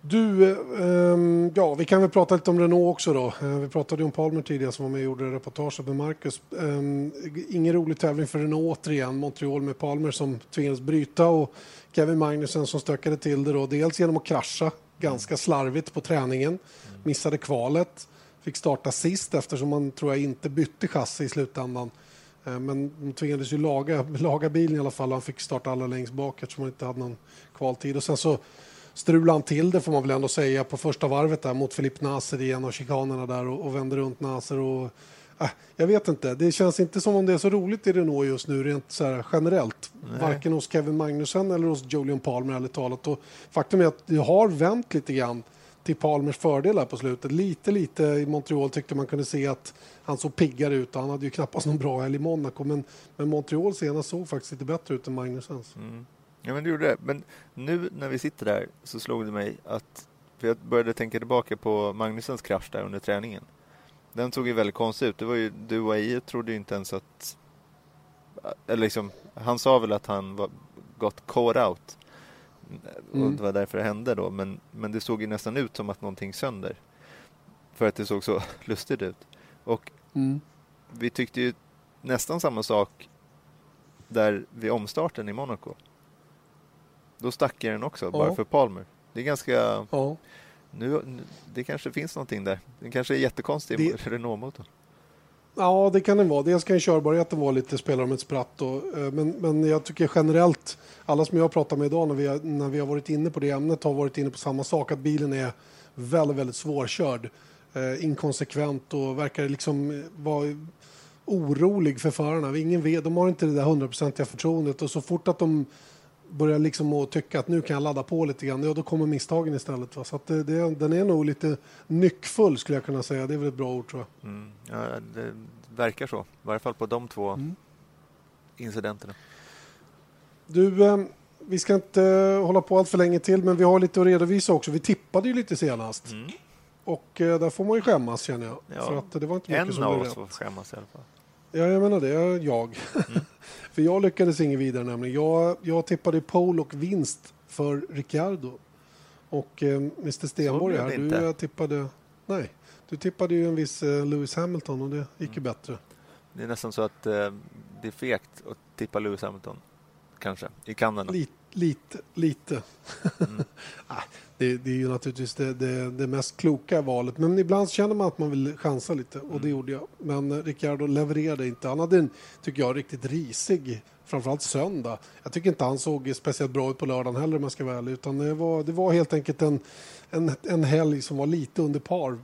Du, eh, ehm, ja, vi kan väl prata lite om Renault också då. Eh, vi pratade ju om Palmer tidigare som var med och gjorde reportaget med Marcus. Um, ingen rolig tävling för Renault återigen. Montreal med Palmer som tvingades bryta och Kevin Magnussen som stökade till det då. Dels genom att krascha ganska slarvigt på träningen. Missade kvalet. Fick starta sist eftersom man tror jag inte bytte chassi i slutändan. Eh, Men de tvingades ju laga, laga bilen i alla fall. Han fick starta alla längst bak eftersom han inte hade någon kvaltid. Och sen så strulade han till det får man väl ändå säga på första varvet där mot Filip Nasser i en av chikanerna där och, och vände runt Nasser. Och, äh, jag vet inte, det känns inte som om det är så roligt i Renault just nu rent så här generellt. Varken hos Kevin Magnussen eller hos Julian Palmer ärligt talat. Och faktum är att det har vänt lite grann till Palmers fördel här på slutet. Lite, lite i Montreal tyckte man kunde se att han såg piggare ut. Han hade ju knappast någon bra helg i Monaco. Men, men Montreal senast såg faktiskt lite bättre ut än Magnusens. Ja, men det gjorde det. Men nu när vi sitter där så slog det mig att för jag började tänka tillbaka på Magnusens krasch där under träningen. Den såg ju väldigt konstig ut. Det var ju, du och I trodde ju inte ens att... Eller liksom, han sa väl att han var gått caught out. Och Mm. det var därför det hände då. Men, men det såg ju nästan ut som att någonting sönder. För att det såg så lustigt ut. Och Mm. vi tyckte ju nästan samma sak där vid omstarten i Monaco. Då stack jag den också, bara för Palmer. Det är ganska... Nu, det kanske finns någonting där. Den kanske är jättekonstig, Det- Renault-motorn. Ja, det kan den vara. Dels kan ju körbarheten vara lite spela om ett spratt. Och, eh, men, men jag tycker generellt, alla som jag har pratat med idag när vi, har, när vi har varit inne på det ämnet har varit inne på samma sak. Att bilen är väldigt, väldigt svårkörd. Eh, inkonsekvent och verkar liksom eh, vara orolig för förarna. Ingen vet, de har inte det där hundraprocentiga förtroendet och så fort att de börjar liksom att tycka att nu kan jag ladda på lite grann, ja, då kommer misstagen istället. Va? Så det, det, den är nog lite nyckfull skulle jag kunna säga. Det är väl ett bra ord tror jag. Mm. Ja, det verkar så. I varje fall på de två Mm. incidenterna. Du, eh, vi ska inte eh, hålla på allt för länge till, men vi har lite att redovisa också. Vi tippade ju lite senast Mm. och eh, där får man ju skämmas känner jag. Ja. För att det var inte mycket En som av oss får skämmas i alla fall. Ja, jag menar det. Jag. Mm. för jag lyckades inget vidare nämligen. Jag, jag tippade pole och vinst för Ricciardo. Och eh, Mr Stenborg här, du inte. eh, tippade... Nej, du tippade ju en viss eh, Lewis Hamilton och det gick ju bättre. Det är nästan så att eh, det är fegt att tippa Lewis Hamilton. Kanske, i Kanada. Lite, lite, lite. Mm. Nej, det, det är ju naturligtvis det, det, det mest kloka valet. Men ibland känner man att man vill chansa lite och Mm. det gjorde jag. Men eh, Ricciardo levererade inte. Han hade en, tycker jag, riktigt risig framförallt söndag. Jag tycker inte han såg speciellt bra ut på lördagen heller om jag ska vara ärlig. Utan det var, det var helt enkelt en, en, en helg som var lite under par.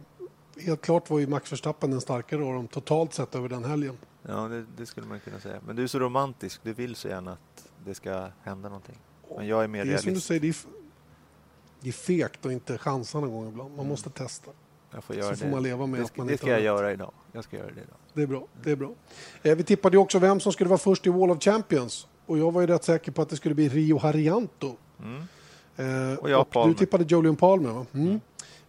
Helt klart var ju Max Verstappen den starkare av dem totalt sett över den helgen. Ja, det, det, skulle man kunna säga. Men du är så romantisk. Du vill så gärna att det ska hända någonting. Men jag är mer det är realist. Som du säger, det är, fegt att inte chansa någon gång ibland. Man mm. måste testa. Får så får man leva med det, att man det inte ska jag göra idag. Jag ska göra det idag. Det är bra. Det är bra. Eh, vi tippade ju också vem som skulle vara först i Wall of Champions. Och jag var ju rätt säker på att det skulle bli Rio Harianto. Mm. Eh, och jag och Du tippade Julian Palmer va? Mm. Mm.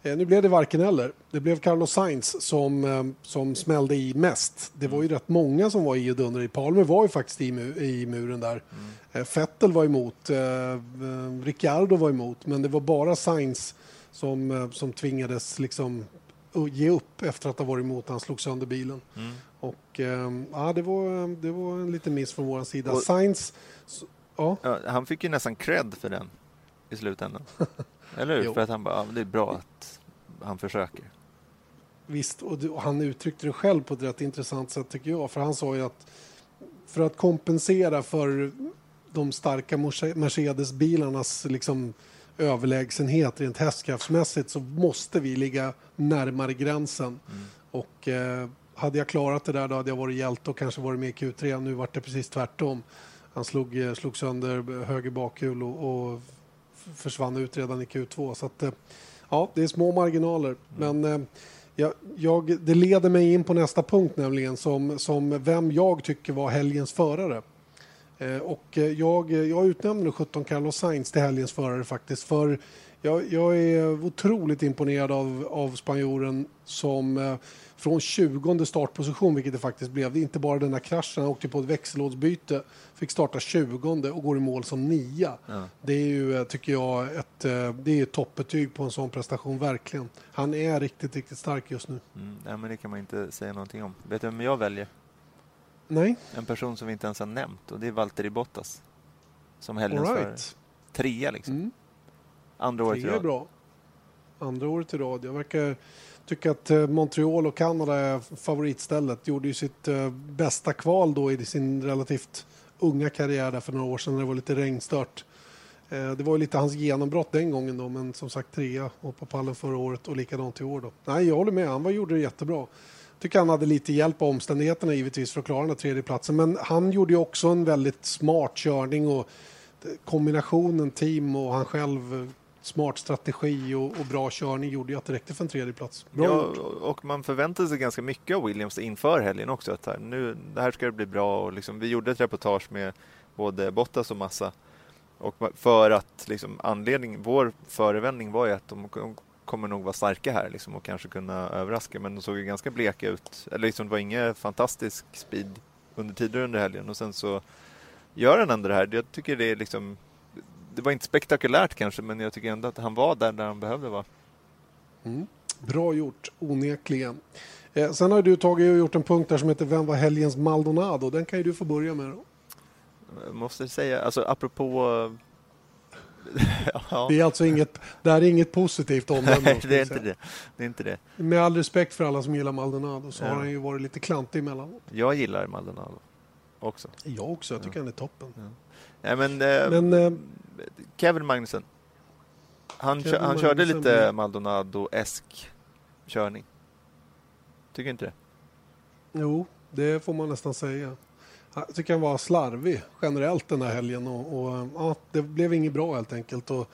Eh, nu blev det varken eller. Det blev Carlos Sainz som, eh, som smällde i mest. Det var ju rätt många som var i och dundrade i. Palmer var ju faktiskt i, i muren där. Mm. Eh, Vettel var emot, eh, eh, Ricciardo var emot, men det var bara Sainz som, eh, som tvingades liksom ge upp efter att ha varit emot. Han slog sönder bilen. Mm. Och ja, det var, det var en liten miss från vår sida. Och, Sainz, ja. Han fick ju nästan cred för den i slutändan. Eller hur? För att han bara, ja, det är bra att han försöker. Visst, och, du, och han uttryckte det själv på ett rätt intressant sätt tycker jag. För han sa ju att för att kompensera för de starka Mercedes-bilarnas liksom, överlägsenhet rent hästkraftsmässigt så måste vi ligga närmare gränsen. Mm. Och eh, hade jag klarat det där då hade jag varit hjälte och kanske varit med i Q3. Nu vart det precis tvärtom. Han slog, eh, slog sönder höger bakhjul och, och försvann ut redan i Q2. Så att, eh, ja, det är små marginaler. Mm. Men eh, jag, jag, det leder mig in på nästa punkt nämligen som, som vem jag tycker var helgens förare. Eh, och jag, jag utnämner 17 Carlos Sainz till helgens förare faktiskt. För jag, jag är otroligt imponerad av, av spanjoren som från 20 startposition, vilket det faktiskt blev. Det är inte bara den här kraschen, han åkte på ett växellådsbyte, fick starta 20 och går i mål som nia. Ja. Det är ju, tycker jag, ett, eh, det är ett toppbetyg på en sån prestation, verkligen. Han är riktigt, riktigt stark just nu. Mm, ja, men det kan man inte säga någonting om. Vet du vem jag väljer? Nej. En person som vi inte ens har nämnt och det är Valtteri Bottas. Som helgens right. Trea liksom. Mm. Andra året i rad. är bra. Andra året i rad. Jag verkar tycker att eh, Montreal och Kanada är favoritstället. Gjorde ju sitt eh, bästa kval då i sin relativt unga karriär där för några år sedan när det var lite regnstört. Eh, det var ju lite hans genombrott den gången då, men som sagt trea och på pallen förra året och likadant i år då. Nej, jag håller med. Han var, gjorde det jättebra. Tycker han hade lite hjälp av omständigheterna givetvis för att klara den här tredje platsen. Men han gjorde ju också en väldigt smart körning och kombinationen team och han själv smart strategi och, och, bra körning gjorde ju att det räckte för en tredjeplats. Bra ja, och man förväntade sig ganska mycket av Williams inför helgen också. Att här, nu, det här ska det bli bra och liksom, vi gjorde ett reportage med både Bottas och Massa. Och för att liksom, anledningen, vår förevändning var ju att de, de kommer nog vara starka här liksom, och kanske kunna överraska. Men de såg ju ganska bleka ut. Eller liksom, det var ingen fantastisk speed under tidigare under helgen och sen så gör han ändå det här. Jag tycker det är liksom det var inte spektakulärt kanske, men jag tycker ändå att han var där, där han behövde vara. Mm. Bra gjort, onekligen. Eh, sen har du tagit och gjort en punkt där som heter Vem var helgens Maldonado? Den kan ju du få börja med. Då. Jag måste säga, alltså apropå... ja. Det är alltså inget, det här är inget positivt omdöme. Nej, det är inte det. det är inte det. Med all respekt för alla som gillar Maldonado så ja. har han ju varit lite klantig emellanåt. Jag gillar Maldonado också. Jag också, jag tycker ja. han är toppen. Ja. Nej, men, eh, men eh, Kevin Magnussen. Han, Kevin han körde Magnussen lite Maldonado-esk körning. Tycker inte det? Jo, det får man nästan säga. Jag tycker han var slarvig generellt den här helgen och, och ja, det blev inget bra helt enkelt. Och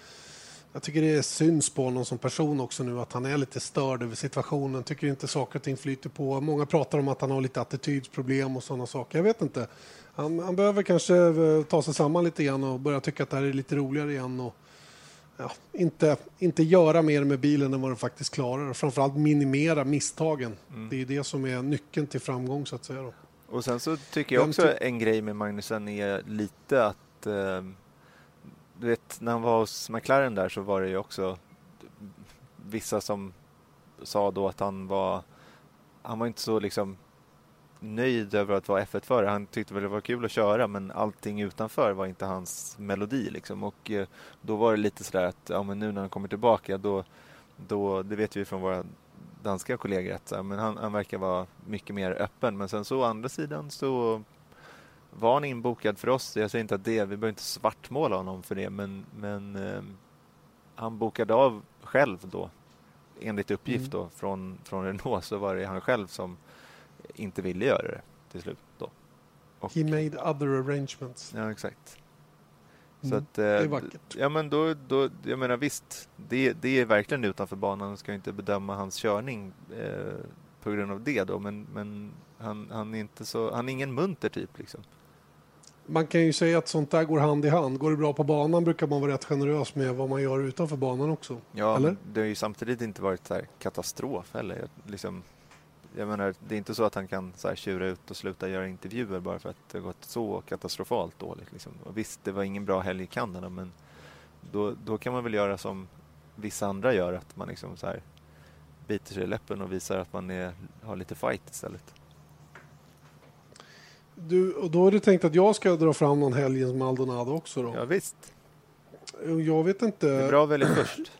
jag tycker det syns på honom som person också nu att han är lite störd över situationen. Tycker inte saker och ting flyter på. Många pratar om att han har lite attitydsproblem och sådana saker. Jag vet inte. Han, han behöver kanske eh, ta sig samman lite grann och börja tycka att det här är lite roligare igen. Och, ja, inte, inte göra mer med bilen än vad den faktiskt klarar. Och framförallt minimera misstagen. Mm. Det är det som är nyckeln till framgång så att säga. Då. Och sen så tycker jag också en grej med Magnusen är lite att eh, du vet när han var hos McLaren där så var det ju också vissa som sa då att han var han var inte så liksom nöjd över att vara F1-förare. Han tyckte väl det var kul att köra men allting utanför var inte hans melodi liksom. Och eh, då var det lite sådär att ja, men nu när han kommer tillbaka då, då det vet vi från våra danska kollegor att men han, han verkar vara mycket mer öppen. Men sen så å andra sidan så var han inbokad för oss, jag säger inte att det, vi behöver inte svartmåla honom för det, men, men eh, han bokade av själv då. Enligt uppgift mm. då från, från Renault så var det han själv som inte ville göra det till slut. Då. Och, He made other arrangements. Ja, exakt. Så mm. att, eh, det är vackert. Ja, men då, då, jag menar visst, det, det är verkligen utanför banan. Man ska inte bedöma hans körning eh, på grund av det då, men, men han, han, är inte så, han är ingen munter typ liksom. Man kan ju säga att sånt där går hand i hand. Går det bra på banan brukar man vara rätt generös med vad man gör utanför banan också. Ja, eller? det har ju samtidigt inte varit så katastrof heller. Liksom, jag menar, det är inte så att han kan så här tjura ut och sluta göra intervjuer bara för att det har gått så katastrofalt dåligt. Liksom. Och visst, det var ingen bra helg i Kanada, men då, då kan man väl göra som vissa andra gör, att man liksom så här biter sig i läppen och visar att man är, har lite fight istället. Du, och då är det tänkt att jag ska dra fram någon helgens Maldonado också då? Ja, visst. Jag vet inte. Det är bra att välja först.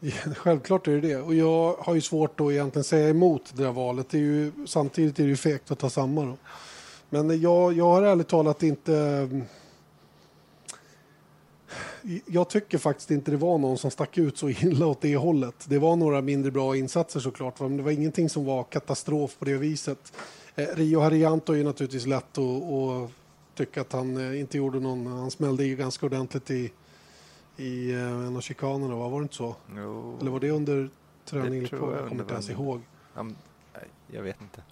Självklart är det det. Och jag har ju svårt att egentligen säga emot det där valet. Det är ju, samtidigt är det ju fegt att ta samma då. Men jag, jag har ärligt talat inte... Eh, jag tycker faktiskt inte det var någon som stack ut så illa åt det hållet. Det var några mindre bra insatser såklart, men det var ingenting som var katastrof på det viset. Eh, Rio Harianto är naturligtvis lätt att, att tycka att han eh, inte gjorde någon... Han smällde ju ganska ordentligt i i eh, en av chikanerna, var det inte så? Jo. Eller var det under träning? Jag, jag kommer inte ens ihåg. Um, jag vet inte.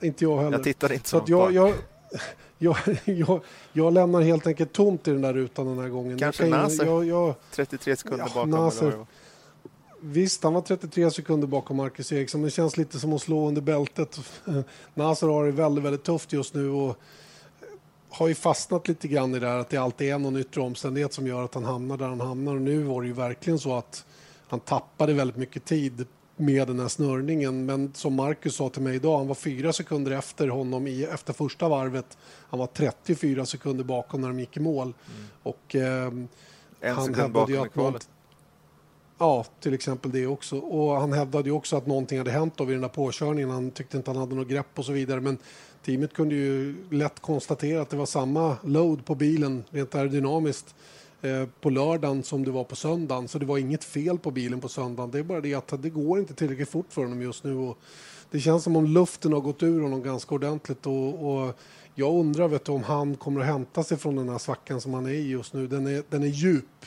Inte jag heller. Jag tittade inte så, så jag, jag, jag, jag, jag, lämnar helt enkelt tomt i den där rutan den här gången. Kanske Nasser, jag, jag, 33 sekunder ja, bakom. Nasser, visst, han var 33 sekunder bakom Marcus Eriksson, men det känns lite som att slå under bältet. Nasser har det väldigt, väldigt tufft just nu. Och har ju fastnat lite grann i det här att det alltid är någon yttre omständighet som gör att han hamnar där han hamnar. Och nu var det ju verkligen så att han tappade väldigt mycket tid med den här snörningen. Men som Marcus sa till mig idag, han var fyra sekunder efter honom i, efter första varvet. Han var 34 sekunder bakom när de gick i mål. Mm. Och eh, en han sekund bakom i kvalet. Ja, till exempel det också. Och han hävdade ju också att någonting hade hänt då vid den där påkörningen. Han tyckte inte han hade något grepp och så vidare. Men teamet kunde ju lätt konstatera att det var samma load på bilen rent aerodynamiskt eh, på lördagen som det var på söndagen. Så det var inget fel på bilen på söndagen. Det är bara det att det går inte tillräckligt fort för honom just nu. Och det känns som om luften har gått ur honom ganska ordentligt. Och, och jag undrar vet du, om han kommer att hämta sig från den här svackan som han är i just nu. Den är, den är djup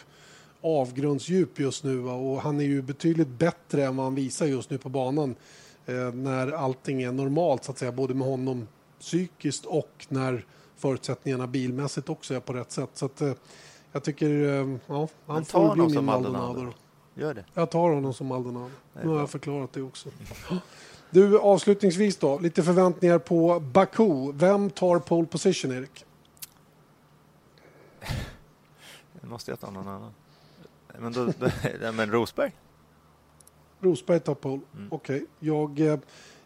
avgrundsdjup just nu och han är ju betydligt bättre än vad han visar just nu på banan eh, när allting är normalt så att säga, både med honom psykiskt och när förutsättningarna bilmässigt också är på rätt sätt. Så att, eh, jag tycker, eh, ja, han får bli min Maldonado. Gör det. Jag tar honom som Maldonado. Nu har jag förklarat det också. Du, avslutningsvis då, lite förväntningar på Baku. Vem tar pole position, Erik? Det måste jag ta någon annan. Men, då, då, men Rosberg? Rosberg tar pole. Mm. Okej. Okay. Jag,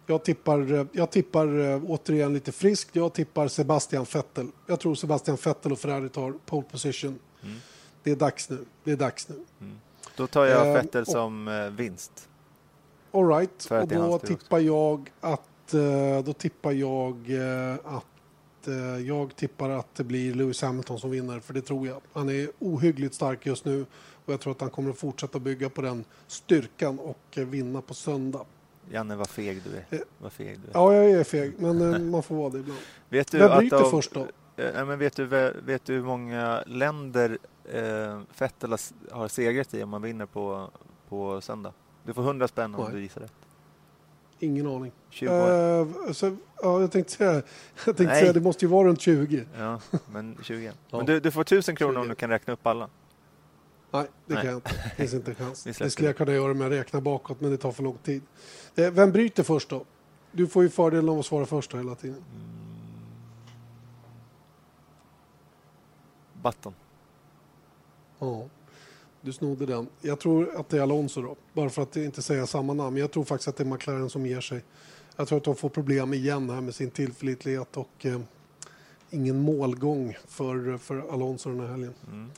jag tippar, eh, jag tippar eh, återigen lite friskt. Jag tippar Sebastian Vettel. Jag tror Sebastian Vettel och Ferrari tar pole position. Mm. Det är dags nu. Det är dags nu. Mm. Då tar jag eh, Vettel som och, vinst. All right. Och då tippar jag att då tippar jag att jag tippar att det blir Lewis Hamilton som vinner, för det tror jag. Han är ohyggligt stark just nu och jag tror att han kommer att fortsätta bygga på den styrkan och vinna på söndag. Janne, vad feg du är. Eh, vad feg du är. Ja, jag är feg, men eh, man får vara det ibland. Vet du Vem bryter av, först då? Äh, men vet, du, vet du hur många länder äh, Fettel har segrat i om man vinner på, på söndag? Du får 100 spänn om Nej. du gissar rätt. Ingen aning. 20 uh, så, ja, jag tänkte säga, jag tänkte säga det måste ju vara runt 20. Ja, men 20. ja. Men du, du får 1000 kronor 20. om du kan räkna upp alla. Nej, det Nej. kan jag inte. Det finns inte en chans. det skulle jag kunna göra med att räkna bakåt, men det tar för lång tid. Eh, vem bryter först då? Du får ju fördelen av att svara först hela tiden. Mm. Button. Ja, du snodde den. Jag tror att det är Alonso då, bara för att inte säga samma namn. Jag tror faktiskt att det är McLaren som ger sig. Jag tror att de får problem igen här med sin tillförlitlighet och eh, ingen målgång för, för Alonso den här helgen. Mm.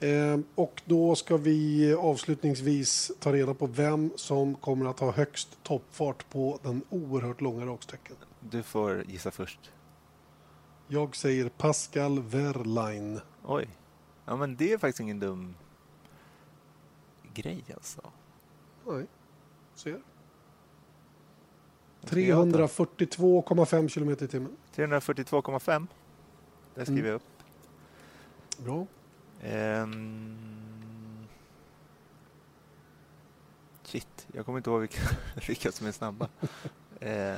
Eh, och då ska vi avslutningsvis ta reda på vem som kommer att ha högst toppfart på den oerhört långa raksträckan. Du får gissa först. Jag säger Pascal Wehrlein. Oj. Ja, men det är faktiskt ingen dum grej alltså. Nej, ser. 342,5 kilometer i timmen. 342,5. Det skriver Mm. jag upp. Bra. Ehm... Shit, jag kommer inte ihåg vilka, vilka som är snabba. Eh,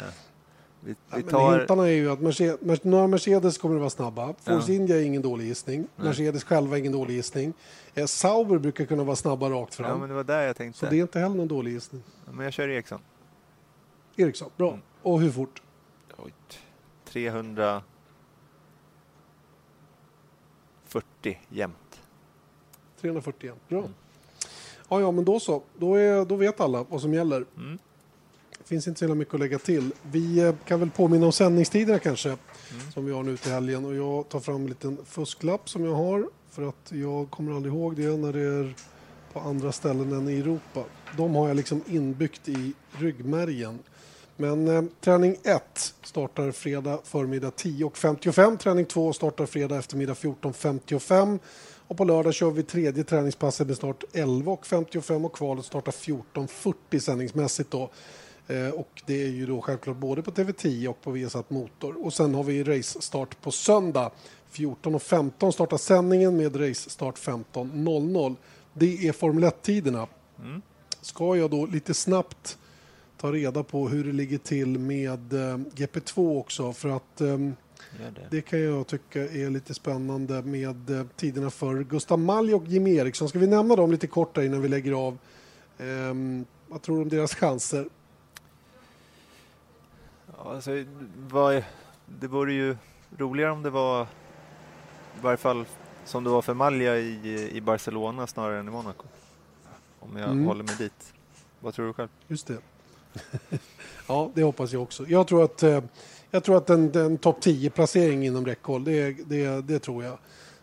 vi, Ja, vi tar... hintarna är ju att Mercedes, Mer- några Mercedes kommer att vara snabba. Force Ja. India är ingen dålig gissning. Mercedes själva är ingen dålig gissning. Eh, Sauber brukar kunna vara snabba rakt fram. Ja, men det var där jag tänkte. Så det är inte heller någon dålig gissning. Men jag kör Ericsson. Eriksson, bra. Mm. Och hur fort? Oj. 340 jämnt. 340 Bra. Mm. Ja, ja, men då så. Då, är, då vet alla vad som gäller. Mm. Det finns inte så mycket att lägga till. Vi eh, kan väl påminna om sändningstiderna kanske, Mm. som vi har nu till helgen. Och jag tar fram en liten fusklapp som jag har, för att jag kommer aldrig ihåg det när det är på andra ställen än i Europa. De har jag liksom inbyggt i ryggmärgen. Men eh, träning 1 startar fredag förmiddag 10.55. Träning 2 startar fredag eftermiddag 14.55. Och på lördag kör vi tredje träningspasset med start 11.55 och kvalet startar 14.40 sändningsmässigt då. Eh, och det är ju då självklart både på TV10 och på Viasat Motor. Och sen har vi race-start på söndag. 14.15 startar sändningen med race-start 15.00. Det är Formel 1-tiderna. Mm. Ska jag då lite snabbt ta reda på hur det ligger till med eh, GP2 också för att Gör det. det kan jag tycka är lite spännande med eh, tiderna för Gustav Malj och Jim Eriksson. Ska vi nämna dem lite kort innan vi lägger av? Ehm, vad tror du om deras chanser? Ja, alltså, vad, det vore ju roligare om det var i varje fall som det var för Malja i, i Barcelona snarare än i Monaco. Om jag Mm. håller mig dit. Vad tror du själv? Just det. ja, det hoppas jag också. Jag tror att, eh, jag tror att en, en topp 10-placering inom räckhåll, det, det, det tror jag.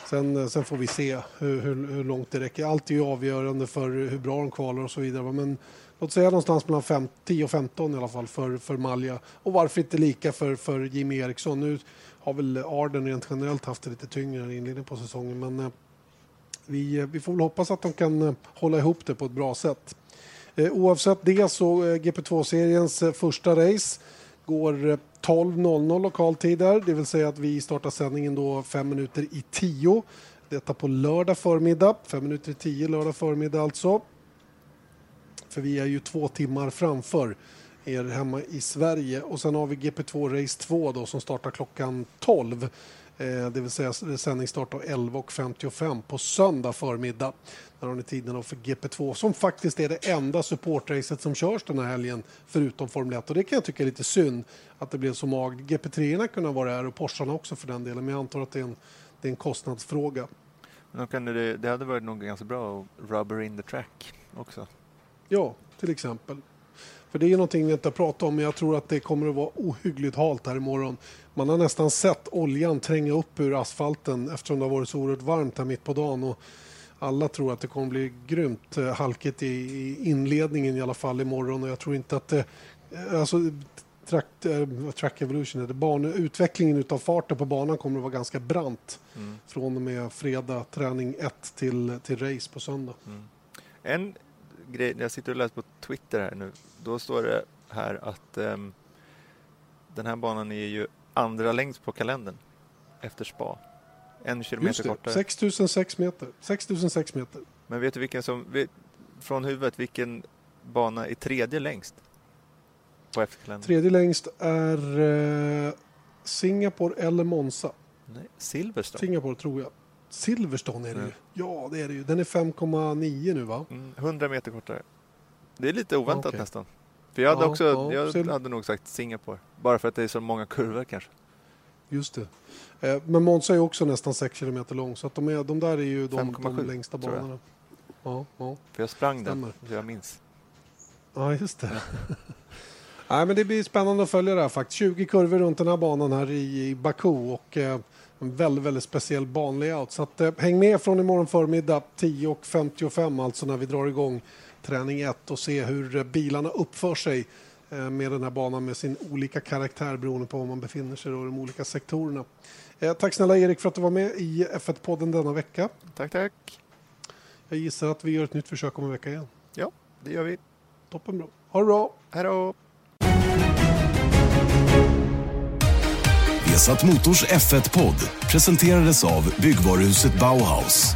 Sen, eh, sen får vi se hur, hur, hur långt det räcker. Allt är ju avgörande för hur bra de kvalar och så vidare. Men låt säga någonstans mellan fem, 10 och 15 i alla fall för, för Malja. Och varför inte lika för, för Jimmy Eriksson? Nu har väl Arden rent generellt haft det lite tyngre i inledningen på säsongen. Men eh, vi, vi får väl hoppas att de kan hålla ihop det på ett bra sätt. Eh, oavsett det så eh, GP2-seriens eh, första race går 12.00 lokal tid där, det vill säga att vi startar sändningen då fem minuter i tio. Detta på lördag förmiddag, fem minuter i tio lördag förmiddag alltså. För vi är ju två timmar framför er hemma i Sverige. Och sen har vi GP2 Race 2 då som startar klockan 12. Eh, det vill säga sändningsstart av 11.55 på söndag förmiddag. Där har ni tiden för GP2 som faktiskt är det enda supportracet som körs den här helgen förutom Formel 1. Och det kan jag tycka är lite synd att det blev så magert. GP3 kunde ha varit här och Porscharna också för den delen. Men jag antar att det är en, det är en kostnadsfråga. Men det, det hade varit nog ganska bra att rubber in the track också. Ja, till exempel. För det är ju någonting vi inte har pratat om, men jag tror att det kommer att vara ohyggligt halt här imorgon. Man har nästan sett oljan tränga upp ur asfalten eftersom det har varit så oerhört varmt här mitt på dagen. Och alla tror att det kommer bli grymt eh, halkigt i, inledningen i alla fall imorgon och jag tror inte att det... eh, Alltså, track, eh, track evolution, heter ban, utvecklingen utav farten på banan kommer att vara ganska brant Mm. från och med fredag träning 1 till, till race på söndag. En grej, jag sitter och läser på Twitter här nu. Då står det här att ehm, den här banan är ju andra längst på kalendern efter spa. En kilometer Just det, kortare. 6006 meter. 6006 meter. Men vet du vilken som, vet, från huvudet, vilken bana är tredje längst? På efterkalendern? Tredje längst är eh, Singapore eller Monza. Nej, Silverstone. Singapore tror jag. Silverstone är det Mm. ju. Ja, det är det ju. Den är 5,9 nu va? Mm, 100 meter kortare. Det är lite oväntat Okej. nästan. För jag hade Ja, också, ja, jag Sil- hade nog sagt Singapore. Bara för att det är så många kurvor kanske. Just det. Eh, men Monza är också nästan 6 km lång så att de, är, de där är ju de, 5,7 de längsta banorna. Ja, ja. För jag sprang Stämmer. den, jag minns. ja, just det. Nej, men det blir spännande att följa det här faktiskt. 20 kurvor runt den här banan här i, i Baku och eh, en väldigt, väldigt speciell banlayout. Så att, eh, häng med från imorgon förmiddag 10.55 alltså när vi drar igång träning 1 och se hur eh, bilarna uppför sig eh, med den här banan med sin olika karaktär beroende på var man befinner sig och de olika sektorerna. Eh, tack snälla Erik för att du var med i F1-podden denna vecka. Tack, tack. Jag gissar att vi gör ett nytt försök om en vecka igen. Ja, det gör vi. Toppen bra. Ha det bra! Hej då! Vesat Motors F1-podd presenterades av byggvaruhuset Bauhaus.